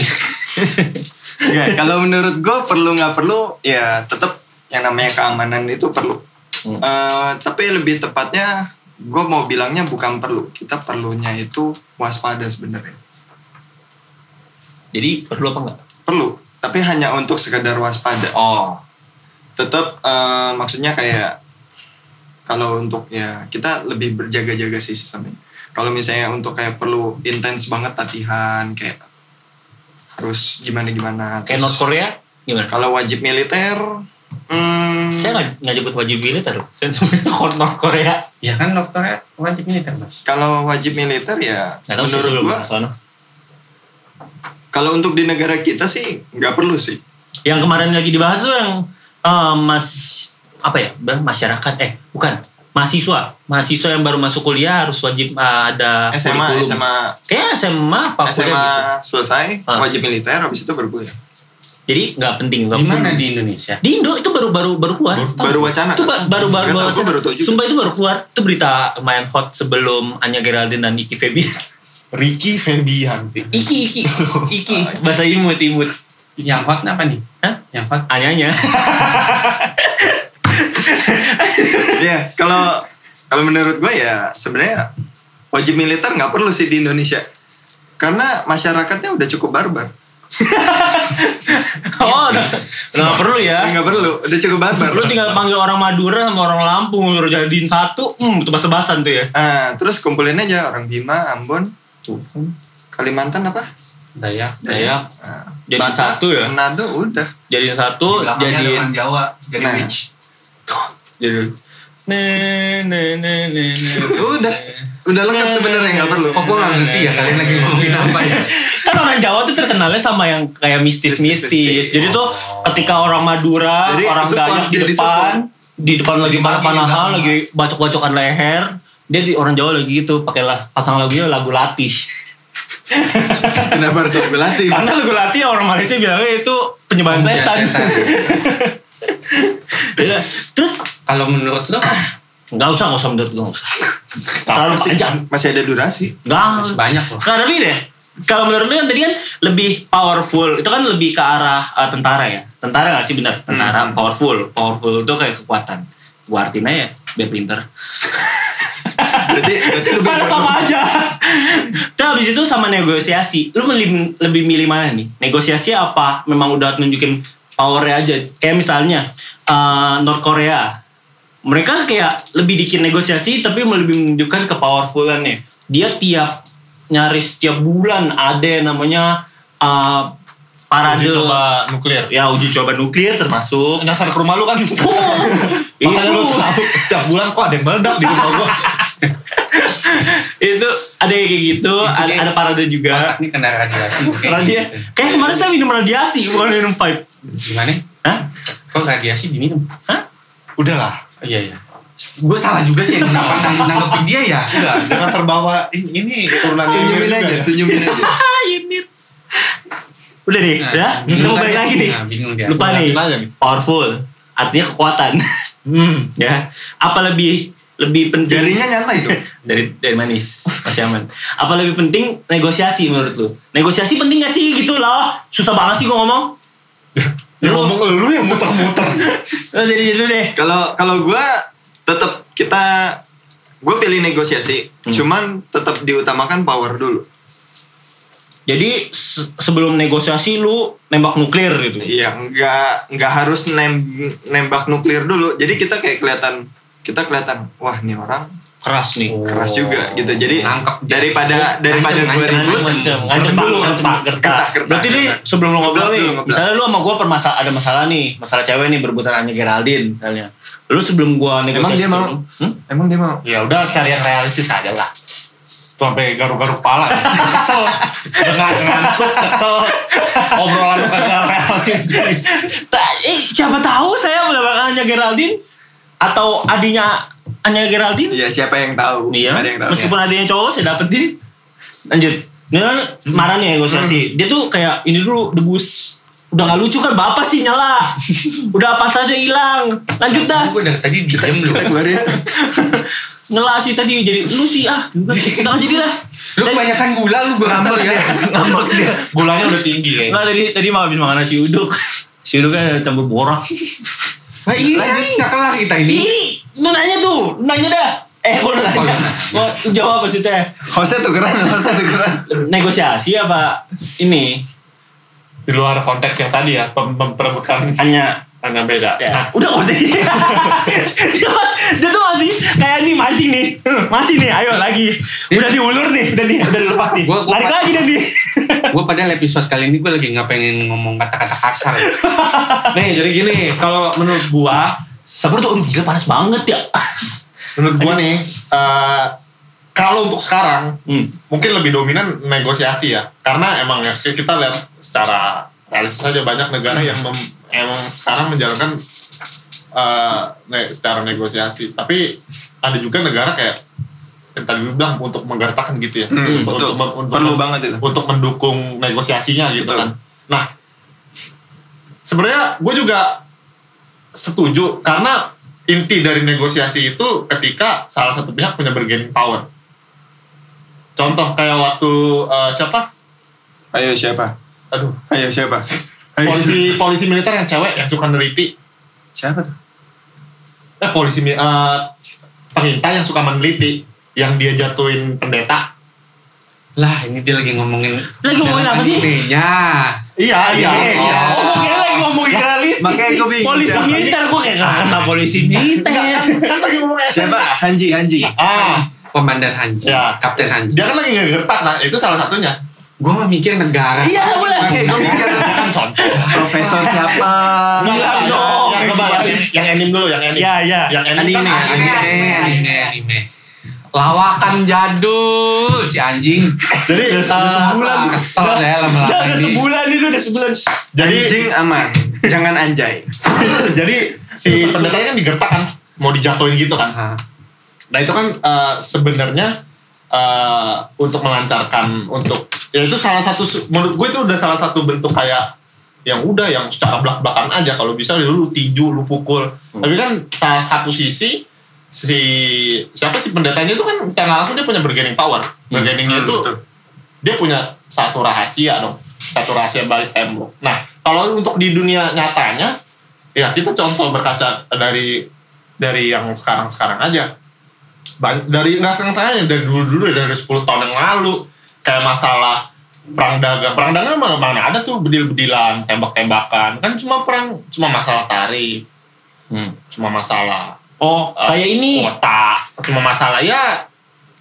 Ya, kalau menurut gue perlu nggak perlu ya tetap yang namanya keamanan itu perlu. Hmm. Eh, tapi lebih tepatnya gue mau bilangnya bukan perlu. Kita perlunya itu waspada sebenarnya. Jadi perlu apa enggak? Perlu, tapi hanya untuk sekedar waspada. Oh. Tetap eh, maksudnya kayak kalau untuk ya kita lebih berjaga-jaga sih sistemnya. Kalau misalnya untuk kayak perlu intens banget latihan kayak harus gimana gimana. Kayak North Korea gimana? Kalau wajib militer, hmm, Saya nggak nyebut wajib militer loh. Saya nyebut North Korea. Ya kan dokternya wajib militer mas. kalau wajib militer ya menurut gua sana. Kalau untuk di negara kita sih nggak perlu sih. Yang kemarin lagi dibahas tuh yang eh, mas apa ya? Bang, Masyarakat eh bukan mahasiswa. Mahasiswa yang baru masuk kuliah harus wajib eh, ada SMA, kurikulum. SMA, Kayak SMA apa SMA kuliah gitu. selesai Ah. wajib militer, habis itu baru kuliah. Jadi nggak penting. nggak Di mana perlu. di Indonesia? Di Indo itu baru baru baru keluar. Baru wacana. Itu ba- baru baru baru, gua baru tahu juga. Sumpah itu baru keluar. Itu berita lumayan hot sebelum Anya Geraldine dan Iki Febian. Ricky Febian. Iki Iki Iki bahasa imut imut. Yang hot apa nih? Hah? Yang hot Anyanya. Ya, kalau kalau menurut gue ya sebenarnya wajib militer nggak perlu sih di Indonesia. Karena masyarakatnya udah cukup barbar. oh, udah nggak perlu ya. Nggak perlu, udah cukup barbar. Lu tinggal panggil orang Madura sama orang Lampung suruh jadiin satu, hmm, itu bahasa-bahasan tuh ya. Ah, terus kumpulin aja orang Bima, Ambon, Kalimantan apa? Dayak. Dayak. Ah, Jadiin Batak, satu ya? Manado udah. Jadiin satu, Belakangnya ada orang Jawa jadi Nah. witch. jadi ne ne ne ne ne. Udah, udah lengkap sebenarnya nggak perlu. Kok gue gak ngerti ya kalian lagi ngomongin apa ya? Kan orang Jawa tuh terkenalnya sama yang kayak mistis-mistis. Jadi tuh ketika orang Madura, Jadi orang Dayak di jadi depan, di depan lagi panah-panahan, lagi bacok-bacokan leher. Dia di orang Jawa lagi gitu, pakai pasang lagunya lagu latih. Kenapa harus lagu latih? Karena lagu latih orang Malaysia bilangnya itu penyembahan Penyembahan setan. Ya, Terus Kalau menurut lo nggak usah nggak usah menurut gue nggak usah. Terlalu panjang. Masih ada durasi. Nggak. masih banyak loh. Karena lebih deh. Kalau menurut lu kan tadi kan lebih powerful. Itu kan lebih ke arah uh, tentara ya. Tentara gak sih benar? Tentara powerful. Powerful itu kayak kekuatan. Gua artiin aja biar pinter. Berarti berarti lu sama aja. Terus habis itu sama negosiasi. Lu lebih, lebih milih mana nih? Negosiasi apa? Memang udah nunjukin powernya aja. Kayak misalnya uh, North Korea. Mereka kayak lebih dikit negosiasi tapi lebih menunjukkan ke powerfulannya. Dia tiap nyaris tiap bulan ada yang namanya uh, parade Uji coba nuklir. ya uji coba nuklir termasuk Nyasar ke rumah lu kan. Makanya lu tahu setiap bulan kok ada yang meledak di rumah gua. itu ada yang kayak gitu ada, ada parade juga nih kena radiasi. kayak Radia, gitu. kayak kemarin saya minum radiasi bukan minum pipe. Gimana? Hah? Kok radiasi diminum? Udahlah. Oh, iya iya. Gue salah juga sih yang kenapa nang nanggepin dia ya. Udah, jangan terbawa ini, ini turunan senyumin juga aja, ya. senyumin aja. Unit. Udah deh, Nah, ya. bingung Kita kan balik lagi nih. Nah, bingung dia. Lupa nih. Powerful. Artinya kekuatan. Hmm. ya. Apa lebih lebih penting Jarinya nyantai dong. dari dari manis masih aman apa lebih penting negosiasi menurut lu negosiasi penting gak sih gitu loh susah banget sih gua ngomong Ya ngomong lu yang muter-muter. Oh, jadi itu deh Kalau kalau gue tetap kita gue pilih negosiasi, Hmm. cuman tetap diutamakan power dulu. Jadi se- sebelum negosiasi lu nembak nuklir gitu Iya, nggak nggak harus nem, nembak nuklir dulu. Jadi kita kayak kelihatan kita kelihatan, wah nih orang keras nih keras juga gitu. Jadi Nangkep dia. daripada daripada gue ribut, ngancem dulu, gertak gertak, gertak, berarti nih sebelum lu ngobrol nih misalnya lu sama gua permasa ada masalah nih masalah cewek nih berebutan Anya Geraldine misalnya lu sebelum gua negosiasi dia mau? hmm? Emang dia mau? Ya udah cari yang realistis aja lah. Sampai garuk-garuk kepala. Kesel. Dengan ngantuk, kesel. Obrolan kagak realistis. Eh, siapa tahu saya mendapatkan Anya Geraldine atau adinya Anya Geraldine Iya, siapa yang tahu? Iya. Ada yang tahu. Meskipun adanya cowok saya dapetin. Lanjut. Dia kan marah nih negosiasi. Dia tuh kayak ini dulu debus. Udah gak lucu kan bapak sih nyala. Udah apa saja hilang. Lanjut dah. Gue dari tadi diem lu. Sih tadi jadi lu sih ah. Kita kan jadi lah. Lu kebanyakan gula lu lu ya. Ngambek dia. Gulanya udah tinggi kayaknya. Enggak tadi tadi mau habis makan nasi uduk. Si uduk kan campur borak. Wah iya nih gak kelar kita ini. Ini lu nanya tuh, lu nanya dah. Eh, udah nanya. Gua jawab apa sih teh? Hostnya tukeran, hostnya tukeran. Negosiasi apa ini? Di luar konteks yang tadi ya, pem- memperebutkan hanya hanya beda. Ya. Nah, Udah usah dia, dia tuh masih kayak nih mancing nih. Masih nih, ayo lagi. Udah diulur nih, udah, di, udah dilepas nih. Gua- gua- Tarik lagi dan di. gue padahal episode kali ini gue lagi nggak pengen ngomong kata-kata kasar. nih jadi gini, kalau menurut gua, Sabar tuh, gila panas banget ya. menurut gua nih, eh, kalau untuk sekarang Hmm. mungkin lebih dominan negosiasi ya, karena emang ya kita lihat secara realistis saja banyak negara yang mem- emang sekarang menjalankan ne- secara negosiasi, tapi ada juga negara kayak yang tadi lu bilang untuk menggertakkan gitu ya, Hmm, untuk, betul. untuk, untuk Perlu banget itu. untuk mendukung negosiasinya gitu Betul. kan. Nah, sebenarnya gue juga setuju karena inti dari negosiasi itu ketika salah satu pihak punya bargaining power. Contoh kayak waktu eh, siapa? Ayo siapa? Aduh, Ayo siapa? Ayo. polisi polisi militer yang cewek yang suka neliti. Siapa tuh? Eh polisi eh, pengintai yang suka meneliti yang dia jatuhin pendeta. lah ini dia lagi ngomongin. Lagi ngomongin apa sih? Animenya. Iya, iya. iya. Oh, gue kira lagi ngomongin realistis. Makanya gue bingung Polisi siapa. militer, gue kayak "Gak kena polisi militer. Kan tadi ngomong Siapa? Hanji, Hanji. Ah, Komandan Hanji. Ya. Kapten Hanji. dia kan lagi ngegertak nah itu salah satunya. Gue mah mikir negara. Iya, boleh. Oke, gue mikir kan contoh. profesor siapa? Dong. Yang coba yang, yang anime dulu, yang anime. Iya, iya. Yang anime, Anime, kan anime. Anime, anime, anime. Lawakan jadul si anjing. Jadi uh, sebulan. Kesel Udah saya lama-lama udah ini. sebulan itu, udah sebulan. jadi Anjing aman. Jangan anjay. jadi si pendetanya kan digertak kan, mau dijatuhin gitu kan. Ah, Nah itu kan uh, sebenarnya uh, untuk melancarkan untuk ya itu salah satu menurut gue itu udah salah satu bentuk kayak yang udah yang secara belak belakan aja. Kalau bisa lu tinju lu pukul. Tapi kan salah satu sisi si siapa sih pendetanya itu kan secara langsung dia punya bargaining power. Bargainingnya Hmm, itu betul. dia punya satu rahasia dong. Satu rahasia balik tembok nah kalau untuk di dunia nyatanya ya kita contoh berkaca dari dari yang sekarang sekarang aja dari nggak sekarang dari dulu dulu dari 10 tahun yang lalu kayak masalah perang dagang perang dagang mana, mana ada tuh bedil bedilan tembak tembakan kan cuma perang cuma masalah tarif Hmm. cuma masalah Oh, eh, kayak ini. kuota cuma masalah ya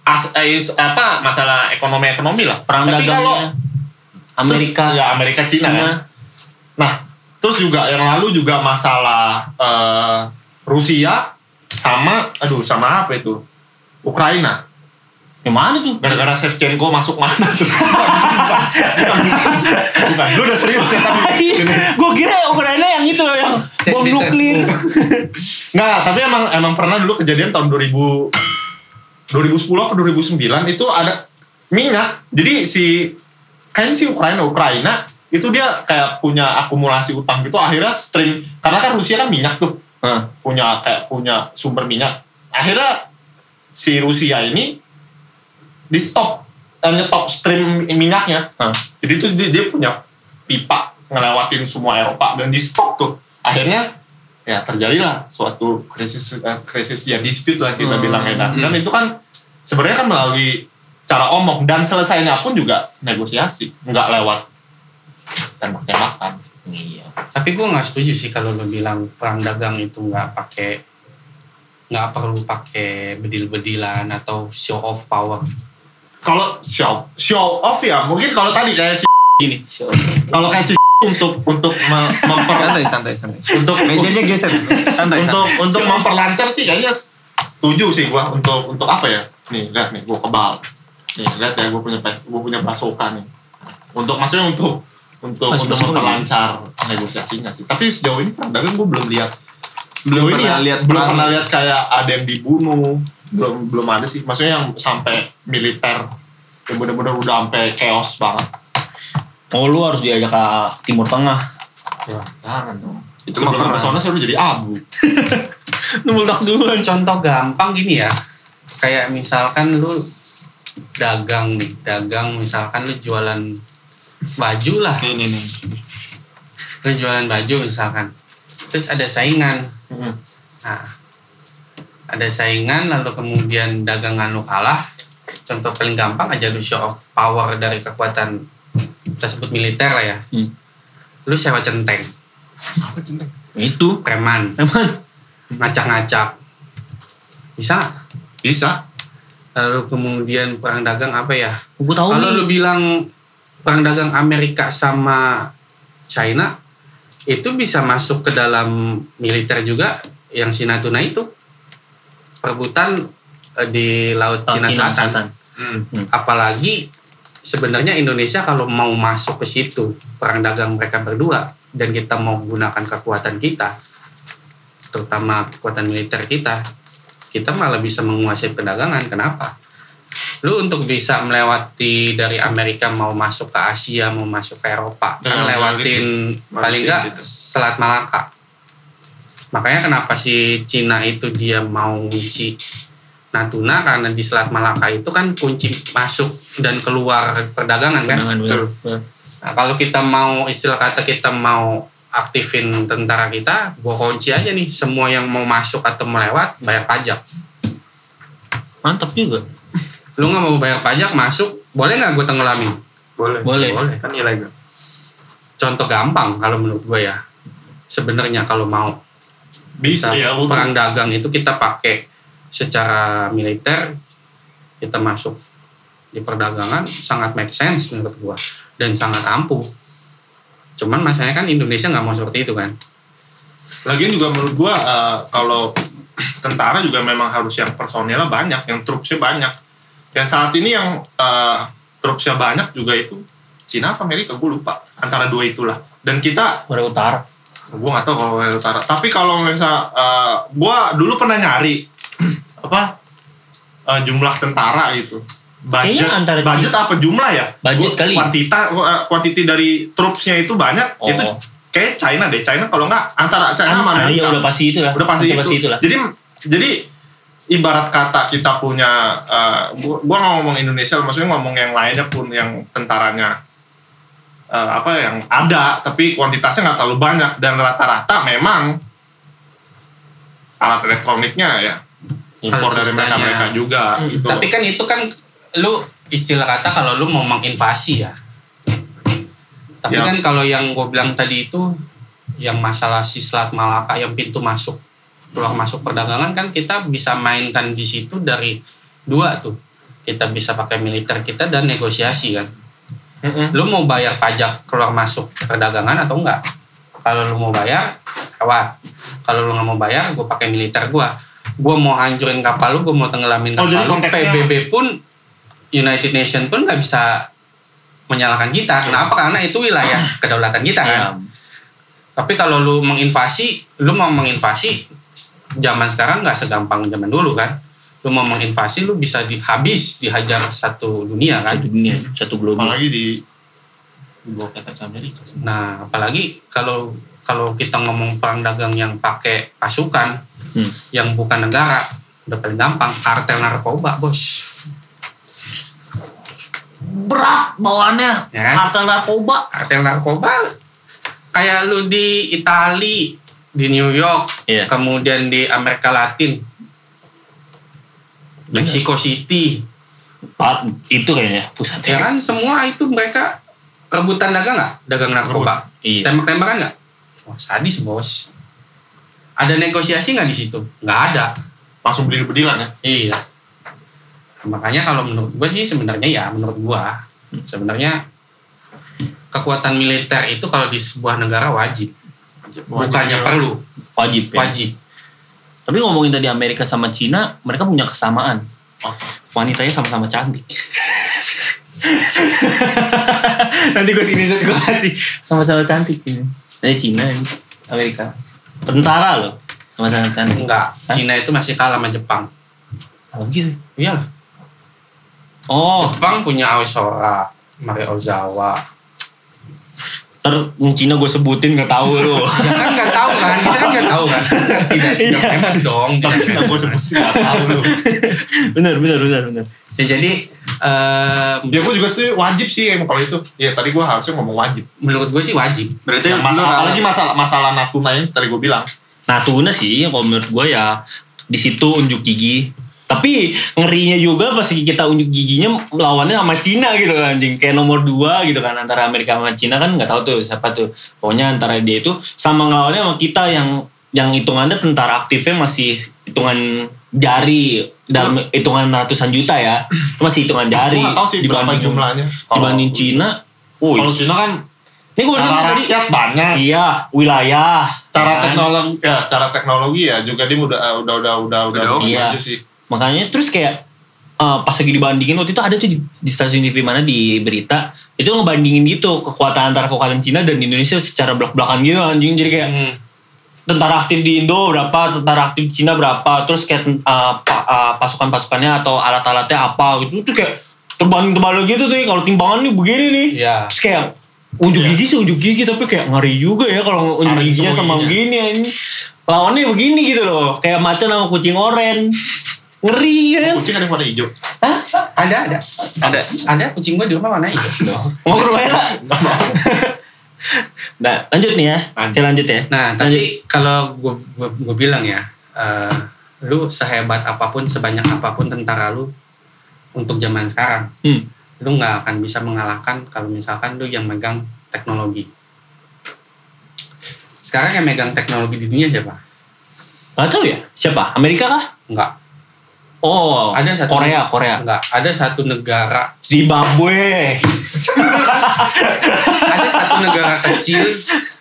as, eh, apa masalah ekonomi ekonomi lah Perang Tapi kalau Amerika. Terus, ya Amerika Cina, Cina. ya. Nah, terus juga yang lalu juga masalah eh, Rusia sama aduh sama apa itu? Ukraina. Yang mana tuh? Gara-gara Shevchenko masuk mana tuh? bukan. Lu udah serius ya tapi Gue kira Ukraina yang itu loh, yang bom Di nuklir. Nggak, tapi emang emang pernah dulu kejadian tahun 2000 2010 atau 2009 itu ada minyak. Jadi si kayaknya si Ukraina Ukraina itu dia kayak punya akumulasi utang gitu akhirnya stream karena kan Rusia kan minyak tuh punya kayak punya sumber minyak akhirnya si Rusia ini di stop eh, nyetop stream minyaknya Hah. jadi itu dia, dia punya pipa ngelewatin semua Eropa dan di stop tuh akhirnya ya terjadilah suatu krisis eh, krisis ya dispute lah kita Hmm. bilangnya dan, dan itu kan sebenarnya kan melalui cara omong dan selesainya pun juga negosiasi nggak lewat tembak-tembakan Iya. Tapi gue nggak setuju sih kalau lo bilang perang dagang itu nggak pakai nggak perlu pakai bedil-bedilan atau show off power. Kalau show show off ya mungkin kalau tadi kayak si Gini. kalau kayak si untuk untuk me- memper Santai, santai, santai. untuk Mejanya geser. Santai, untuk santai. untuk memperlancar sih kayaknya setuju sih gua untuk untuk apa ya nih lihat nih gua kebal nih lihat ya gua punya pes gua punya basoka nih untuk maksudnya untuk untuk Mas, untuk memperlancar negosiasinya sih tapi sejauh ini perang dagang gua belum lihat Belum ini pernah ya, lihat belum pernah lihat kayak ada yang dibunuh belum belum ada sih maksudnya yang sampai militer yang benar-benar udah sampai chaos banget Oh lu harus diajak ke Timur Tengah. ya jangan dong Itu sebelum perang. ke sana saya udah jadi abu Numuldak duluan. Contoh gampang gini ya, kayak misalkan lu dagang nih, dagang misalkan lu jualan baju lah, Nih, nih, nih. lu jualan baju misalkan, terus ada saingan, Hmm. Nah, ada saingan lalu kemudian dagangan lu kalah. Contoh paling gampang aja lu show off power dari kekuatan kita sebut militer lah ya. Hmm. Lu sewa centeng. Apa centeng? Itu. preman, Emang ngacak-ngacak. Bisa? Bisa. Lalu kemudian perang dagang apa ya? gue tahu Kalau nih. lu bilang perang dagang Amerika sama China itu bisa masuk ke dalam militer juga yang si Natuna itu perebutan eh, di laut Cina Cina Selatan. Selatan. Hmm. Apalagi sebenarnya Indonesia kalau mau masuk ke situ perang dagang mereka berdua dan kita mau gunakan kekuatan kita, terutama kekuatan militer kita, kita malah bisa menguasai perdagangan. Kenapa? Lu untuk bisa melewati dari Amerika mau masuk ke Asia, mau masuk ke Eropa, kan Dengan lewatin paling enggak. Selat Malaka. Makanya kenapa si Cina itu dia mau ngunci Natuna karena di Selat Malaka itu kan kunci masuk dan keluar perdagangan kan. Bener. Nah, kalau kita mau istilah kata kita mau aktifin tentara kita, gua kunci aja nih semua yang mau masuk atau melewat bayar pajak. Mantap juga. Lu nggak mau bayar pajak masuk, boleh nggak gue tenggelamin? Boleh. Boleh. Boleh. Kan ilegal. Contoh gampang kalau menurut gue ya. Sebenarnya kalau mau Bisa ya. perang dagang itu kita pakai secara militer, kita masuk di perdagangan sangat make sense menurut gua dan sangat ampuh. Cuman masalahnya kan Indonesia nggak mau seperti itu kan. Lagian juga menurut gua eh, kalau tentara juga memang harus yang personelnya banyak, yang trupsnya banyak. Dan saat ini yang eh, trupsnya banyak juga itu Cina apa Amerika gue lupa antara dua itulah. Dan kita Korea Utara. Gue nggak tahu kalau Korea Utara. Tapi kalau misal eh, gua dulu pernah nyari apa eh, jumlah tentara gitu. Budget, Kayaknya antara budget apa jumlah ya? Budget Gua- kali. Kuantita, eh, kuantiti dari trupsnya itu banyak. Oh. Itu kayak China deh. China kalau nggak antara China sama Ah, iya Amerika. udah pasti itu ya. Udah pasti Udah itu. lah. Jadi jadi ibarat kata kita punya eh, gua, ngomong Indonesia, maksudnya ngomong yang lainnya pun yang tentaranya eh, apa yang ada, tapi kuantitasnya nggak terlalu banyak dan rata-rata memang alat elektroniknya ya impor dari Alutsistanya. mereka-mereka juga gitu. Tapi kan itu kan lu istilah kata kalau lu mau menginvasi ya. Tapi Ya. kan kalau yang gue bilang tadi itu yang masalah si Selat Malaka yang pintu masuk keluar masuk perdagangan kan kita bisa mainkan di situ dari dua tuh. Kita bisa pakai militer kita dan negosiasi kan. Mm-mm. Lu mau bayar pajak keluar masuk perdagangan atau enggak? Kalau lu mau bayar, lewat. Kalau lu nggak mau bayar, gue pakai militer gue. Gue mau hancurin kapal lu, gue mau tenggelamin Oh, kapal jadi lu. PBB pun United Nation pun nggak bisa menyalahkan kita. Kenapa? Karena itu wilayah kedaulatan kita kan. Iya. Tapi kalau lu menginvasi, lu mau menginvasi zaman sekarang nggak segampang zaman dulu kan. Lu mau menginvasi, lu bisa dihabis, dihajar satu dunia kan. Satu dunia, satu global. apalagi di dibawa kata Amerika. Nah, apalagi kalau kalau kita ngomong perang dagang yang pakai pasukan, Hmm. yang bukan negara, udah paling gampang. Kartel narkoba, bos. Berat bawaannya. Ya kan? Kartel narkoba. Kartel narkoba, kayak lu di Itali, di New York, Iya. kemudian di Amerika Latin, Mexico City, Pak, itu kayaknya pusatnya. ya kan semua itu mereka rebutan dagang nggak? Dagang narkoba, Iya. tembak-tembakan nggak? Wah sadis bos. Ada negosiasi nggak di situ? Nggak ada. Langsung bedil-bedilan ya. Iya. Makanya kalau menurut gue sih sebenarnya ya menurut gue sebenarnya kekuatan militer itu kalau di sebuah negara wajib, bukannya perlu, Wajib ya. wajib. Tapi ngomongin tadi Amerika sama Cina, mereka punya kesamaan. Oh. Wanitanya sama-sama cantik. Nanti gue sini gue kasih sama-sama cantik ini. Dari Cina, ini. Amerika. Tentara loh, sama-sama cantik. Enggak, Hah? Cina itu masih kalah sama Jepang. Apa gitu? Iyalah. Oh, Jepang punya Aosora, Maria Ozawa. Ter Cina gue sebutin gak tahu lu. Ya kan nggak tahu kan, kita kan nggak tahu kan. Tidak, tidak Iya. famous dong. Tapi Tidak gue famous. sebut nggak tahu lu. bener, bener, bener, bener. Ya, jadi eh, Ya gue juga sih wajib sih emang kalau itu. Ya tadi gue harusnya ngomong wajib. menurut gue sih wajib. Berarti Yang masalah, apalagi masalah masalah Natuna yang tadi gue bilang. Natuna sih, kalau menurut gue ya di situ unjuk gigi. Tapi ngerinya juga pas kita unjuk giginya lawannya sama Cina gitu kan anjing. Kayak nomor dua gitu kan antara Amerika sama Cina kan nggak tahu tuh siapa tuh. Pokoknya antara dia itu sama ngelawannya sama kita yang yang hitungannya tentara aktifnya masih hitungan jari dalam hitungan ratusan juta ya. Itu masih hitungan jari. Gak tau sih berapa Dibanding- jumlahnya. Dibanding Cina. Oh, Kalau Cina kan ini gue bilang secara tadi. rakyat banyak. Iya, wilayah. Secara kan? teknologi ya, secara teknologi ya juga dia udah udah udah udah udah Udah oke. Iya. sih. Makanya terus kayak eh, pas lagi dibandingin waktu itu ada tuh di, di stasiun TV mana di berita itu ngebandingin gitu kekuatan antara kekuatan Cina dan Indonesia secara belak-belakan gitu anjing jadi kayak Hmm. tentara aktif di Indo berapa tentara aktif di Cina berapa terus kayak eh, pa- eh, pasukan-pasukannya atau alat-alatnya apa gitu terus kayak terbanding terbalik gitu tuh kalau timbangan nih begini nih Iya. terus kayak unjuk Iya. gigi sih unjuk gigi tapi kayak ngeri juga ya kalau unjuk giginya sama begini anjing lawannya begini gitu loh kayak macan sama kucing oren ngeri ya Kucing ada yang warna hijau. Ada, ada. ada Ada kucing gue di rumah mana hijau. ngobrol ya nah lanjut nih ya saya lanjut ya Nah, tapi kalau gue gue bilang ya, eh, lu sehebat apa pun, sebanyak apa pun tentara lu untuk zaman sekarang, hmm. lu nggak akan bisa mengalahkan kalau misalkan lu yang megang teknologi. Sekarang yang megang teknologi di dunia siapa? Gak tahu ya siapa Amerika kah Enggak. Oh Ada satu Korea Korea Enggak. Ada satu negara, Zimbabwe ada satu negara kecil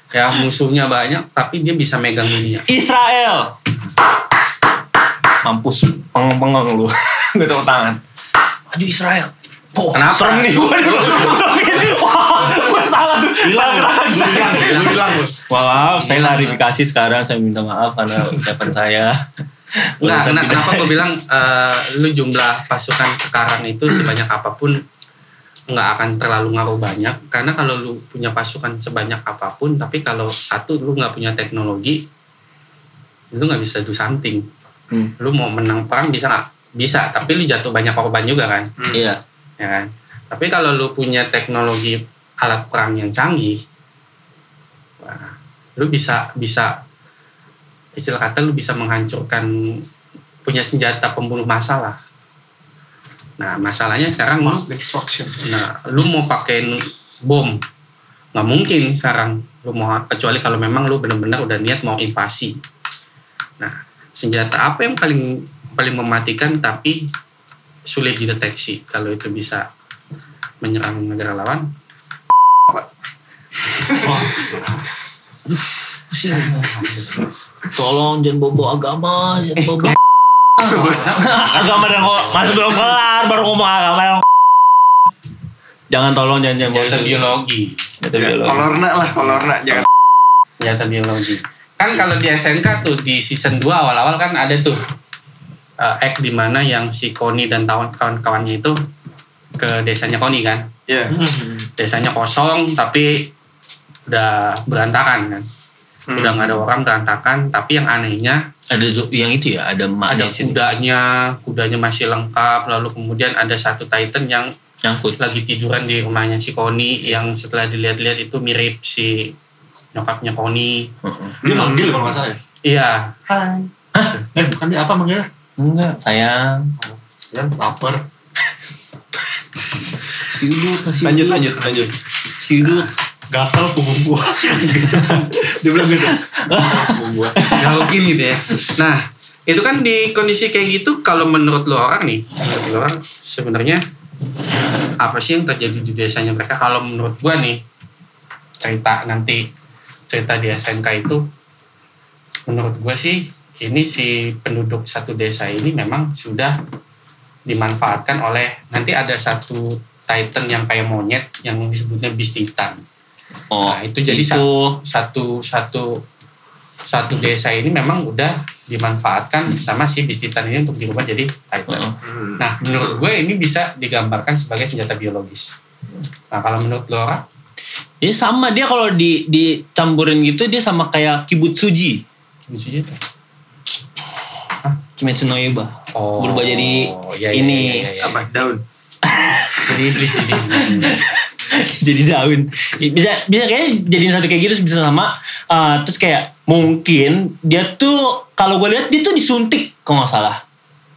ya musuhnya banyak, tapi dia bisa megang dunia. Israel mampus pengang-pengang lu gak tepuk tangan maju Israel Oh, Kenapa? serem nih gue Wah, gue salah tuh. Lu hilang lu. Maaf, saya klarifikasi sekarang. Saya minta maaf karena ucapan saya. Enggak, kena, kenapa gue bilang eh, lu jumlah pasukan sekarang itu sebanyak apa pun nggak akan terlalu ngaruh banyak. Karena kalau lu punya pasukan sebanyak apa pun tapi kalau satu lu nggak punya teknologi lu nggak bisa do something. Hmm. lu mau menang perang bisa nggak? Bisa tapi lu jatuh banyak korban juga kan? Iya. ya kan? Tapi kalau lu punya teknologi alat perang yang canggih wah, lu bisa bisa istilah kata lu bisa menghancurkan punya senjata pembunuh massa lah nah masalahnya sekarang Mass destruction. nah lu mau pakai bom. Nggak mungkin sekarang lu mau kecuali kalau memang lu benar-benar udah niat mau invasi. Nah senjata apa yang paling paling mematikan tapi sulit dideteksi kalau itu bisa menyerang negara lawan Tolong jangan bobo agama, jangan bobo agama dan kok masih belum kelar baru ngomong agama yang Jangan tolong jangan jangan bobo. biologi Ya, biologi. kolorna lah kolorna jangan senjata biologi kan kalau di SNK tuh di season 2 awal-awal kan ada tuh uh, act di mana yang si Koni dan kawan- kawan-kawannya itu ke desanya Koni kan ya desanya kosong tapi udah berantakan kan Hmm. udah nggak ada orang berantakan tapi yang anehnya Ada yang itu ya, ada ada emaknya sini. kudanya kudanya masih lengkap lalu kemudian ada satu Titan yang Nyangkut. lagi tiduran di rumahnya si Koni yang setelah dilihat-lihat itu mirip si nyokapnya Koni Heeh. Dia manggil kalau nggak salah ya. iya Hai. Eh bukan dia apa manggilnya? Enggak, sayang. Ya lapar. Siudut, kasih lanjut lanjut lanjut Siudut. Gatal punggung gua. dia bilang gitu. Punggung gua. nggak mungkin gitu ya nah itu kan di kondisi kayak gitu kalau menurut lo orang nih menurut lo orang sebenarnya apa sih yang terjadi di desanya mereka kalau menurut gua nih cerita nanti cerita di SNK itu menurut gua sih ini si penduduk satu desa ini memang sudah dimanfaatkan oleh nanti ada satu titan yang kayak monyet yang disebutnya beast titan Oh, Nah, itu jadi itu satu satu satu desa ini memang udah dimanfaatkan sama si Bistitan ini untuk dirubah jadi Titan. Heeh. Hmm. Nah, menurut gue ini bisa digambarkan sebagai senjata biologis. Nah, kalau menurut lo Ra, Dia sama dia kalau di dicampurin gitu dia sama kayak kibutsuji. Kibutsuji itu? Kimetsu no Yaiba. Oh, Berubah jadi iya, iya, ini. iya, iya, iya. daun Jadi jadi. jadi daun. Bisa bisa kayak jadiin satu kayak gitu bisa sama. Uh, terus kayak mungkin dia tuh kalau gue lihat dia tuh disuntik kalau nggak salah.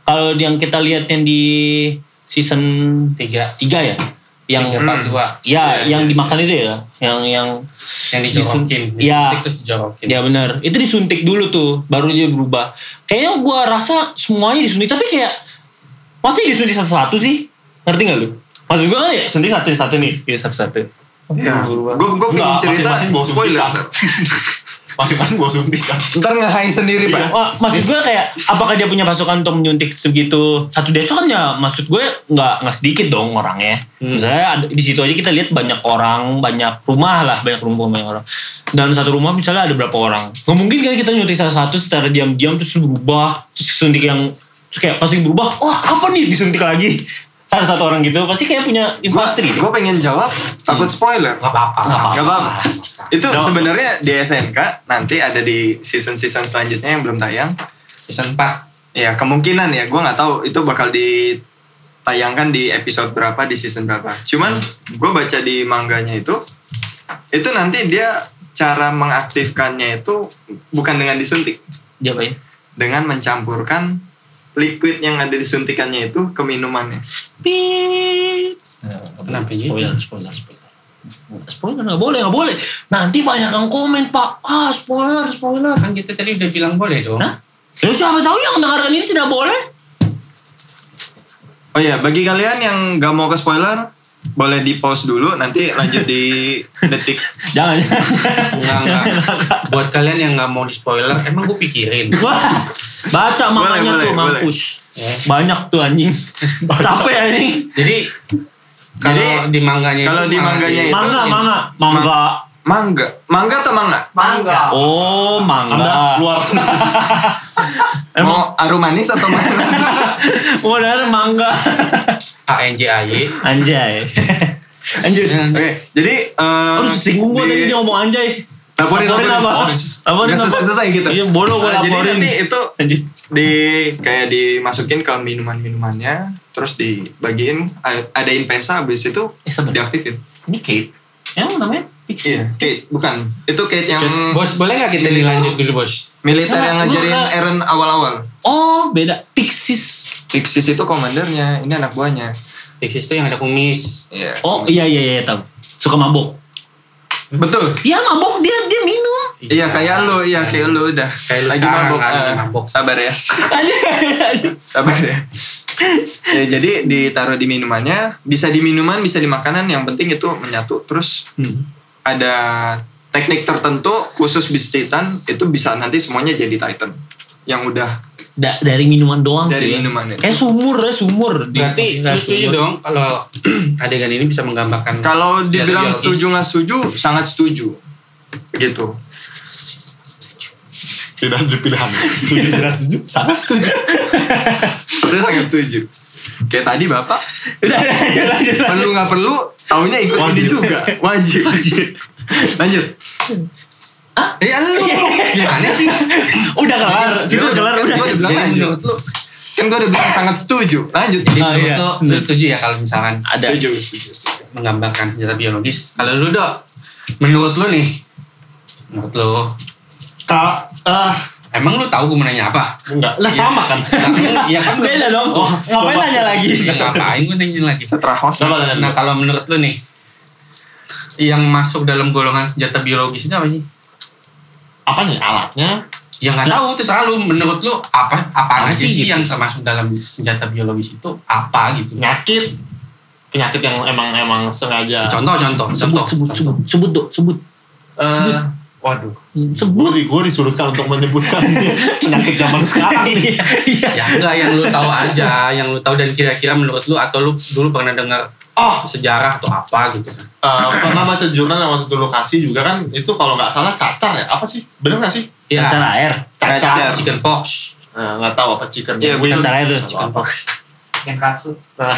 kalau yang kita lihat yang di season tiga 3 ya yang tiga part dua ya Iya, yang iya. dimakan itu ya yang yang yang dijorokin Iya. disuntik terus dijorokin ya benar itu disuntik dulu tuh baru dia berubah kayaknya gua rasa semuanya disuntik tapi kayak masih disuntik satu-satu sih ngerti gak lu maksud gua kan ya suntik satu satu nih ya satu-satu Ya, Berubah. gue gue pengen Enggak, cerita masing-masing bawa spoiler. suntikan. Masing-masing gue suntikan. Ntar nge-high sendiri pak. Wah, maksud gue kayak apakah dia punya pasukan untuk menyuntik segitu satu desa kan ya maksud gue nggak nggak sedikit dong orangnya. Misalnya ada, di situ aja kita lihat banyak orang, banyak rumah lah, banyak rumah banyak orang. Dan satu rumah misalnya ada berapa orang. Nggak mungkin kan kita nyuntik salah satu secara diam-diam terus berubah, terus suntik yang terus kayak pasti berubah. Wah apa nih disuntik lagi? Salah satu orang gitu pasti kayak punya infanteri. gue pengen jawab takut spoiler. nggak apa-apa Nggak apa-apa. Gak apa-apa. Itu sebenarnya di SNK nanti ada di season-season selanjutnya yang belum tayang. season 4 Ya kemungkinan ya, gue nggak tahu itu bakal ditayangkan di episode berapa di season berapa. Cuman gue baca di mangganya itu, itu nanti dia cara mengaktifkannya itu bukan dengan disuntik, Dia apa ya? dengan mencampurkan liquid yang ada di suntikannya itu ke minumannya. Pit. Kenapa gitu? Spoiler, spoiler, spoiler. Spoiler nggak boleh, nggak boleh. Nanti banyak yang komen pak. Ah spoiler, spoiler. kan kita tadi udah bilang boleh dong Hah? Ya siapa tahu yang mendengarkan ini tidak boleh? Oh ya, bagi kalian yang nggak mau ke spoiler, boleh di pause dulu, nanti lanjut di detik. Jangan. Enggak, enggak. buat kalian yang nggak mau di spoiler emang gue pikirin Baca makanya boleh, tuh boleh. mampus. Ya. Banyak tuh anjing. Capek anjing. jadi kalau di mangganya kalau di mangganya itu- Mangga, mangga, mangga. Mangga, mangga atau mangga? Mangga. Oh, Anda mangga. keluar. Mau arum manis atau mangga? Modal mangga. A N J A Y Anjay. Anjir. Oke, jadi eh, Oh, singgung gua di- tadi dia ngomong anjay. Laporin, Laporin laporin. apa? Laporin apa? selesai gitu. Iya, bodoh gua Eh, Jadi nanti itu di kayak dimasukin ke minuman-minumannya, terus dibagiin ada invesa, habis itu Eh, diaktifin. Ini Kate. Yang namanya. Iya, Kate, bukan. Itu Kate yang bos boleh nggak kita dilanjut dulu bos militer Nah, yang ngajarin nggak- Eren awal-awal. Oh, beda. Pixis. Pixis itu komandernya, ini anak buahnya. Pixis itu yang ada kumis Iya. Oh, iya iya iya tahu. Suka mabok. Betul. Dia mabok, dia dia minum. Iya kayak lu, iya kayak lu udah Kayak lagi sekarang mabok. lagi mabok. Sabar ya, sabar ya. ya jadi ditaruh di minumannya, bisa di minuman, bisa di makanan, yang penting itu menyatu. Terus Hmm. ada teknik tertentu khusus bis Titan itu bisa nanti semuanya jadi Titan yang udah Da- dari minuman doang dari ya. minumannya. Kayak sumur ya, sumur. Di- berarti lu setuju dong kalau adegan ini bisa menggambarkan Kalau dibilang setuju nggak setuju, sangat setuju. Begitu. Tidak ada pilihan. Setuju, tidak setuju. Sangat setuju. Saya sangat setuju. Kayak tadi bapak Udah, lanjut, perlu nggak perlu, taunya ikut ini Wajib. juga. Wajib. Lanjut. Eh, lu gimana sih? Udah kelar, situ Udah, kelar kan udah. udah bilang lanjut. menurut lu, Kan gue udah bilang sangat setuju. Lanjut. jadi Ah, menurut iya. lu, lu setuju ya kalau misalkan Ada. Setuju, setuju. menggambarkan senjata biologis. Kalau lu dok, menurut lu nih, menurut lu, Kak, ah, emang lu tahu gue mau nanya apa? enggak. Lah sama kan. Iya kan Beda dong. Oh, Ngapain coba. nanya lagi? ya ngapain gue nanya lagi? Setelah host. Coba Nah dulu. kalau menurut lu nih, yang masuk dalam golongan senjata biologis itu apa sih? Apa nih alatnya? Ya nggak tahu itu selalu menurut lu apa apa aja sih gitu? yang termasuk dalam senjata biologis itu apa gitu? Penyakit. Penyakit yang emang emang sengaja. Contoh contoh Sebut, contoh. sebut, sebut, sebut, dok, sebut. Eh, waduh. Sebut. Gue, gue disuruhkan untuk menyebutkan penyakit zaman sekarang nih. Iya. Ya enggak yang lu tahu aja, yang lu tahu dan kira-kira menurut lu atau lu dulu pernah dengar Oh, sejarah atau apa gitu kan? eh, pernah baca jurnal yang waktu itu lokasi juga kan itu kalau nggak salah cacar ya apa sih bener nggak sih Ya, Cacar air. Cacar. chicken pox. Nah, nggak tahu apa chicken Iya, Gue- Cacar air tuh. Chicken pox. Chicken katsu. Nah,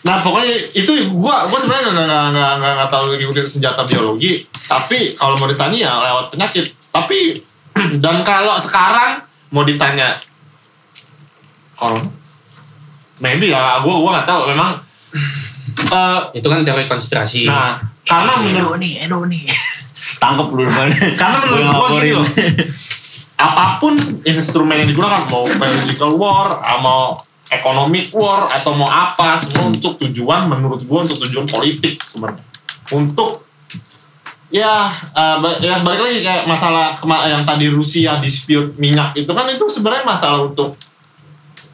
nah pokoknya itu gua gua sebenarnya nggak nggak nggak nggak nggak tahu ngikutin senjata biologi. Tapi kalau mau ditanya ya lewat penyakit. Tapi dan kalau sekarang mau ditanya corona, maybe ya gua gua nggak tahu. Memang eh, Itu kan teori konspirasi. nah karena menurut nih, Edo nih. Lu depan. karena menurut gua gini loh. Apa pun instrumen yang digunakan mau biological war, mau economic war atau mau apa semua untuk tujuan menurut gue untuk tujuan politik sebenarnya. Untuk ya ba- ya balik lagi kayak masalah yang tadi Rusia dispute minyak itu kan itu sebenarnya masalah untuk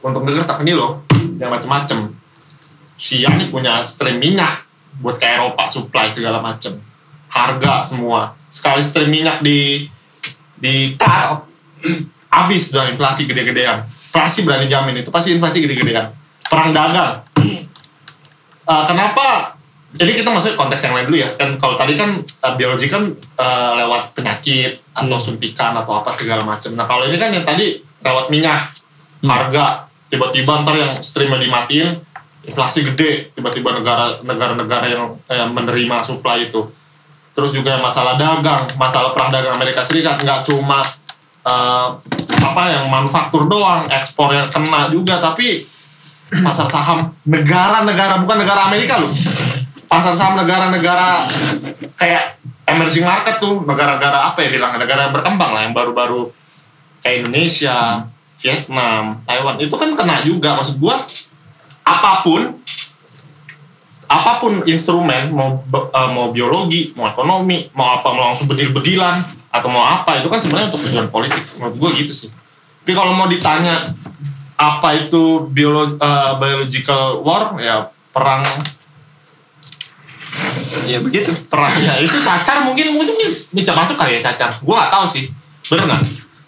untuk negara tak ini loh yang macem-macem. Rusia nih punya stream minyak buat ke Eropa supply segala macem. Harga semua. Sekali stream minyak di di cut habis dah inflasi gede-gedean inflasi berani jamin itu pasti inflasi gede-gedean perang dagang. Eh, kenapa? Jadi kita masuk konteks yang lain dulu ya. Kan kalau tadi kan eh, biologi kan eh, lewat penyakit atau Hmm. suntikan atau apa segala macam. Nah kalau ini kan yang tadi lewat minyak Hmm. harga. Tiba-tiba ntar yang streamnya dimatiin inflasi gede. Tiba-tiba negara negara-negara yang eh, menerima supply itu. Terus juga masalah dagang masalah perang dagang Amerika Serikat. Nggak cuma eh, apa yang manufaktur doang ekspor yang kena juga tapi pasar saham negara-negara bukan negara Amerika loh. Pasar saham negara-negara kayak emerging market tuh negara-negara apa ya bilang negara berkembang lah yang baru-baru kayak Indonesia Vietnam Taiwan itu kan kena juga. Maksud gua apa pun apa pun instrumen mau eh, mau biologi mau ekonomi mau apa mau langsung bedil-bedilan atau mau apa itu kan sebenarnya untuk tujuan politik. Menurut gua gitu sih. Tapi kalau mau ditanya apa itu biolo, eh, biological war? Ya perang. Ya begitu. perang. Ya itu cacar mungkin mungkin bisa masuk kali ya cacar. Gua nggak tahu sih. Bener nggak?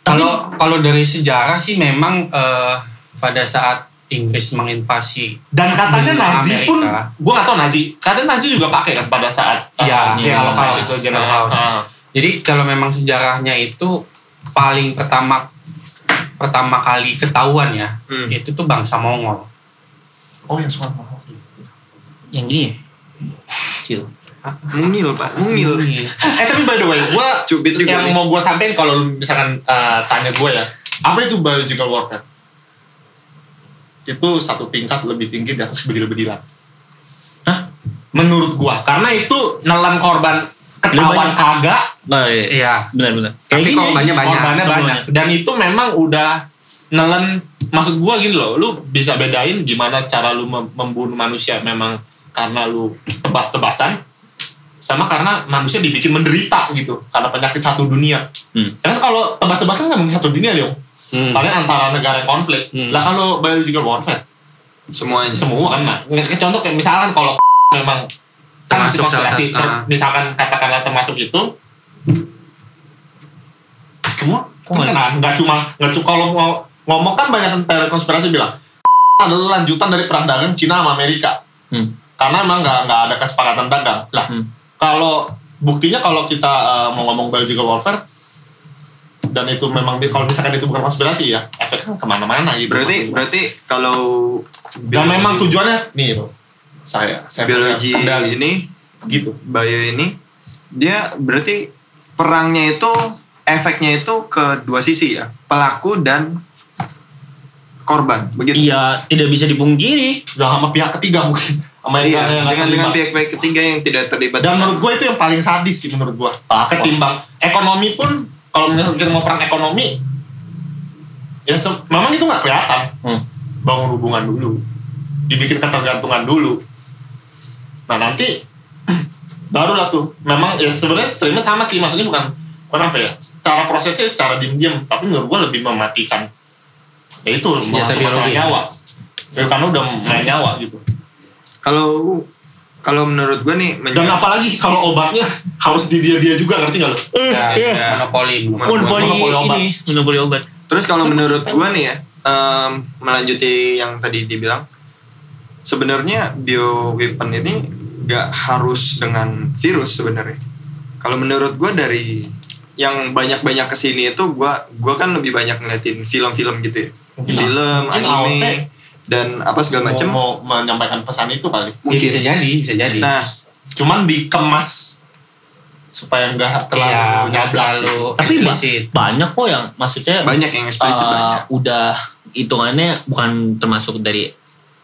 Kalau kalau dari sejarah sih memang eh, pada saat Inggris menginvasi dan katanya Nazi pun Amerika. gua nggak tahu Nazi. Kadang Nazi juga pakai kan pada saat Iya, uh, iya, Holocaust iya, itu general. Ah. Jadi kalau memang sejarahnya itu paling pertama pertama kali ketahuan ya, Hmm. itu tuh bangsa Mongol. oh yang suka mahal Yang gini ya? Kecil. Mungil pak, mungil. eh tapi by the way gua Cubit juga yang nih. mau gua sampein kalau misalkan uh, tanya gue ya apa itu biological warfare itu satu tingkat lebih tinggi di atas bedil-bedilan Hah? menurut gua karena itu nelan korban ketahuan kagak Nah, iya. Iya. Benar-benar. Tapi korbannya banyak. korbannya Korbannya. banyak dan itu memang udah nelen maksud gua gini loh lu bisa bedain gimana cara lu mem- membunuh manusia memang karena lu tebas-tebasan sama karena manusia dibikin menderita gitu karena penyakit satu dunia Hmm. Ya kan kalau tebas-tebasan nggak mungkin satu dunia dong Hmm. paling antara negara yang konflik Hmm. lah kalau biological warfare Semuanya. semua kan nah contoh kayak misalkan kalau memang kan masih Termasuk salah konspirasi satu, ter- ah. misalkan katakanlah termasuk itu semua? Kok nggak- kan nggak cuma nggak cuma kalau mau ngomong kan banyak teori konspirasi bilang adalah lanjutan dari perang dagang Cina sama Amerika. Hmm. karena emang nggak nggak ada kesepakatan dagang. Lah Hmm. kalau buktinya kalau kita uh, mau ngomong biological warfare dan itu memang kalau misalkan itu bukan konspirasi ya efeknya ke mana-mana gitu. Berarti berarti kalau dan memang tujuannya nih saya saya biologi kendali. ini gitu. Bio ini dia berarti perangnya itu efeknya itu ke dua sisi ya. Pelaku dan korban begitu. Iya, tidak bisa dipungkiri. udah sama pihak ketiga mungkin. Sama yang iya yang dengan dengan terlibat. pihak-pihak ketiga yang tidak terlibat. Dan menurut gue itu yang paling sadis sih menurut gue ketimbang ekonomi pun kalau misalnya kita mau perang ekonomi ya memang itu nggak kelihatan. Hmm. bangun hubungan dulu. Dibikin ketergantungan dulu. Nah nanti barulah tuh memang ya sebenarnya streamnya sama sih maksudnya bukan bukan apa ya cara prosesnya secara diam-diam tapi menurut gue lebih mematikan ya itu Senjata masuk masalah biologi. nyawa ya, karena udah main nyawa gitu kalau kalau menurut gue nih dan menjawab- apalagi kalau obatnya harus di dia dia juga ngerti gak lo Ya, Iya. monopoli. monopoli. Obat. ini, monopoli obat. Terus kalau menurut gue nih ya, em, melanjuti yang tadi dibilang, sebenarnya bio weapon ini gak harus dengan virus sebenarnya. Kalau menurut gue dari yang banyak-banyak ke sini itu gue gua kan lebih banyak ngeliatin film-film gitu ya, Mungkin film, mungkin anime AOT dan apa segala macem. mau, mau menyampaikan pesan itu kali Ya, bisa Mungkin. jadi, bisa jadi. Nah, cuman dikemas supaya nggak terlalu Iya, nggak nyablak terlalu Tapi eksplisit. banyak kok yang maksudnya banyak yang eksplisit uh, banyak. udah hitungannya bukan termasuk dari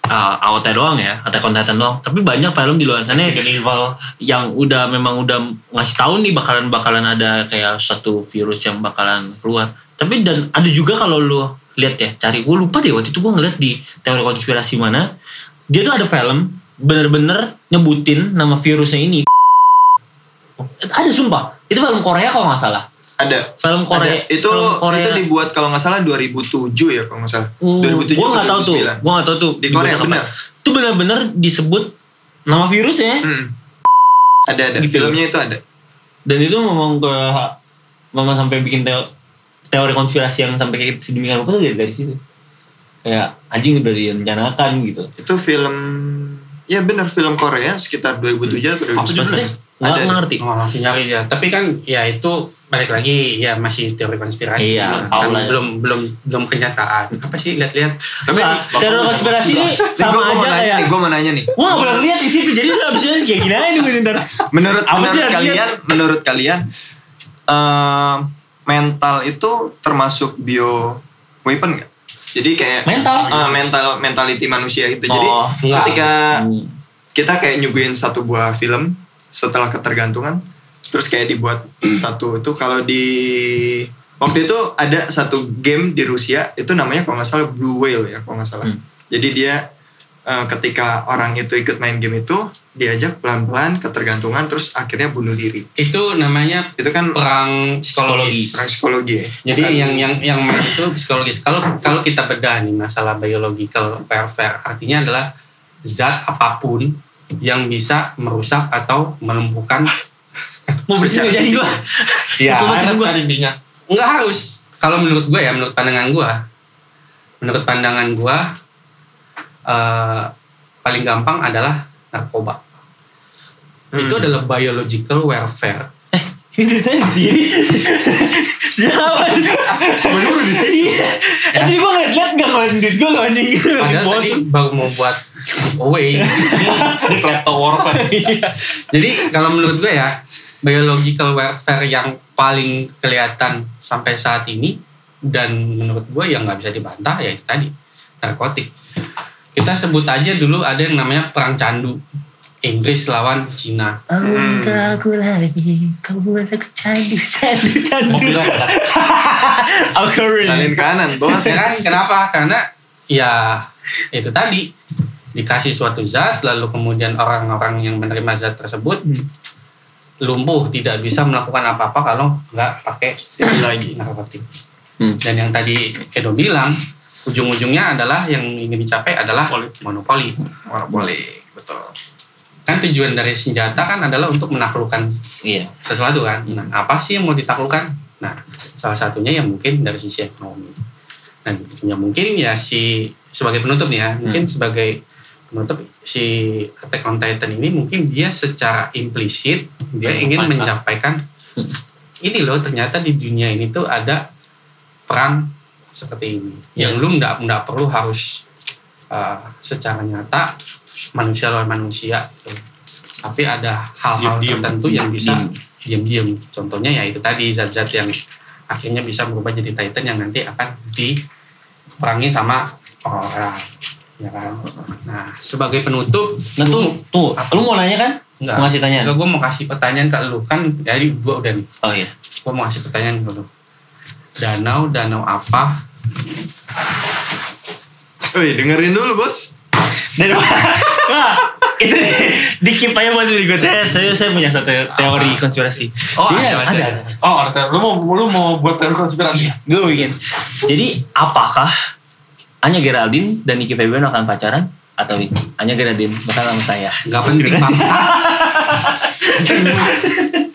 uh, AOT doang ya, Attack on Titan doang. Tapi banyak film di luar sana Resident Evil yang udah memang udah ngasih tahu nih bakalan bakalan ada kayak satu virus yang bakalan keluar. Tapi dan ada juga kalau lu lihat ya cari gue lupa deh waktu itu gue ngeliat di teori konspirasi mana dia tuh ada film bener-bener nyebutin nama virusnya ini ada sumpah itu film Korea kalau nggak salah Ada. film Korea Ada. Itu film Korea itu dibuat kalau nggak salah 2007 ya kalau nggak salah. 2007 gue nggak tahu tuh 2009. gue nggak tahu tuh Di Korea bener. itu bener-bener disebut nama virusnya Hmm. Ada ada. Gitu. Filmnya itu ada. dan itu ngomong ke mama sampai bikin teo- teori konspirasi yang sampai kayak sedemikian rupa tuh dari, dari situ kayak anjing udah direncanakan gitu Itu film ya benar film Korea sekitar 2007 atau Apa 2009. judulnya? Nggak ngerti Oh, masih nyari ya. Tapi kan ya itu balik lagi ya masih teori konspirasi. Iya, Kan ya. belum belum belum kenyataan. Apa sih lihat-lihat? Tapi Nah, teori konspirasi ini sama gue mau aja nanya kayak nih, gue mau nanya nih. Wah, pernah lihat di situ. Jadi lu abisnya kayak gini aja nih ntar. Menurut Apa sih menurut kalian, menurut kalian eh, mental itu termasuk bio weapon nggak? Jadi kayak Mental? eh, mental mentality manusia gitu. Jadi Oh, enggak. ketika Hmm. kita kayak nyuguhin satu buah film setelah ketergantungan, terus kayak dibuat satu itu kalau di waktu itu ada satu game di Rusia itu namanya kalau nggak salah Blue Whale ya kalau nggak salah. Hmm. Jadi dia eh, ketika orang itu ikut main game itu diajak pelan-pelan ketergantungan terus akhirnya bunuh diri. Itu namanya Itu kan perang psikologis. perang psikologi ya. Jadi yang yang yang main itu psikologis. Kalau kalau kita bedah nih masalah biological warfare, artinya adalah zat apa pun yang bisa merusak atau melumpuhkan. Mau nggak jadi gua. Ya, Itu Minus gua. kan intinya. nggak harus. Kalau menurut gue ya, menurut pandangan gue, menurut pandangan gue, eh, paling gampang adalah narkoba. Hmm. Itu adalah biological warfare. Ini saya di sini. Siapa? Iya. Eh, Tadi gua ngeliat nggak ngeluarin duit gua loh anjing. Padahal tadi baru mau buat giveaway. Ini klepto warfare. Jadi kalau menurut gue ya, biological warfare yang paling kelihatan sampai saat ini dan menurut gue yang nggak bisa dibantah ya itu tadi narkotik. Kita sebut aja dulu ada yang namanya perang candu. Inggris lawan Cina. Minta aku lagi, kau buat aku candu, candu, candu. Kan. Aku Salin kanan, bos. Ya kan? Kenapa? Karena ya itu tadi dikasih suatu zat lalu kemudian orang-orang yang menerima zat tersebut lumpuh tidak bisa melakukan apa-apa kalau nggak pakai lagi. narkotik. Hmm. Dan yang tadi Edo bilang ujung-ujungnya adalah yang ingin dicapai adalah monopoli. Boleh, betul. Kan tujuan dari senjata kan adalah untuk menaklukkan Iya. sesuatu kan. Nah, apa sih yang mau ditaklukkan? Nah, salah satunya yang mungkin dari sisi ekonomi. Dan yang mungkin ya si sebagai penutup nih ya, mungkin sebagai penutup si Attack on Titan ini mungkin dia secara implisit dia ingin menyampaikan ini loh ternyata di dunia ini tuh ada perang seperti ini yang lu nggak nggak perlu harus uh, secara nyata manusia lawan manusia gitu. tapi ada hal-hal tertentu yang bisa Diam. diam-diam contohnya ya itu tadi zat-zat yang akhirnya bisa berubah jadi Titan yang nanti akan diperangi sama orang ya kan nah sebagai penutup Nah tuh, tuh, lu mau nanya kan? enggak Mau ngasih tanya? enggak gue mau kasih pertanyaan ke lu kan dari dua udah nih Oh iya. gue mau kasih pertanyaan ke lu danau danau apa Wih, dengerin dulu, bos. Dan Wah, itu di, di keep aja buat berikutnya. Saya saya punya satu teori konspirasi. Oh, Iya, ada, ada. ada. Oh, artinya lu mau lu mau buat teori konspirasi? Gue bikin. Jadi apakah Anya Geraldine dan Nicky Febian akan pacaran atau Anya Geraldine bakal sama saya? nggak penting bangsa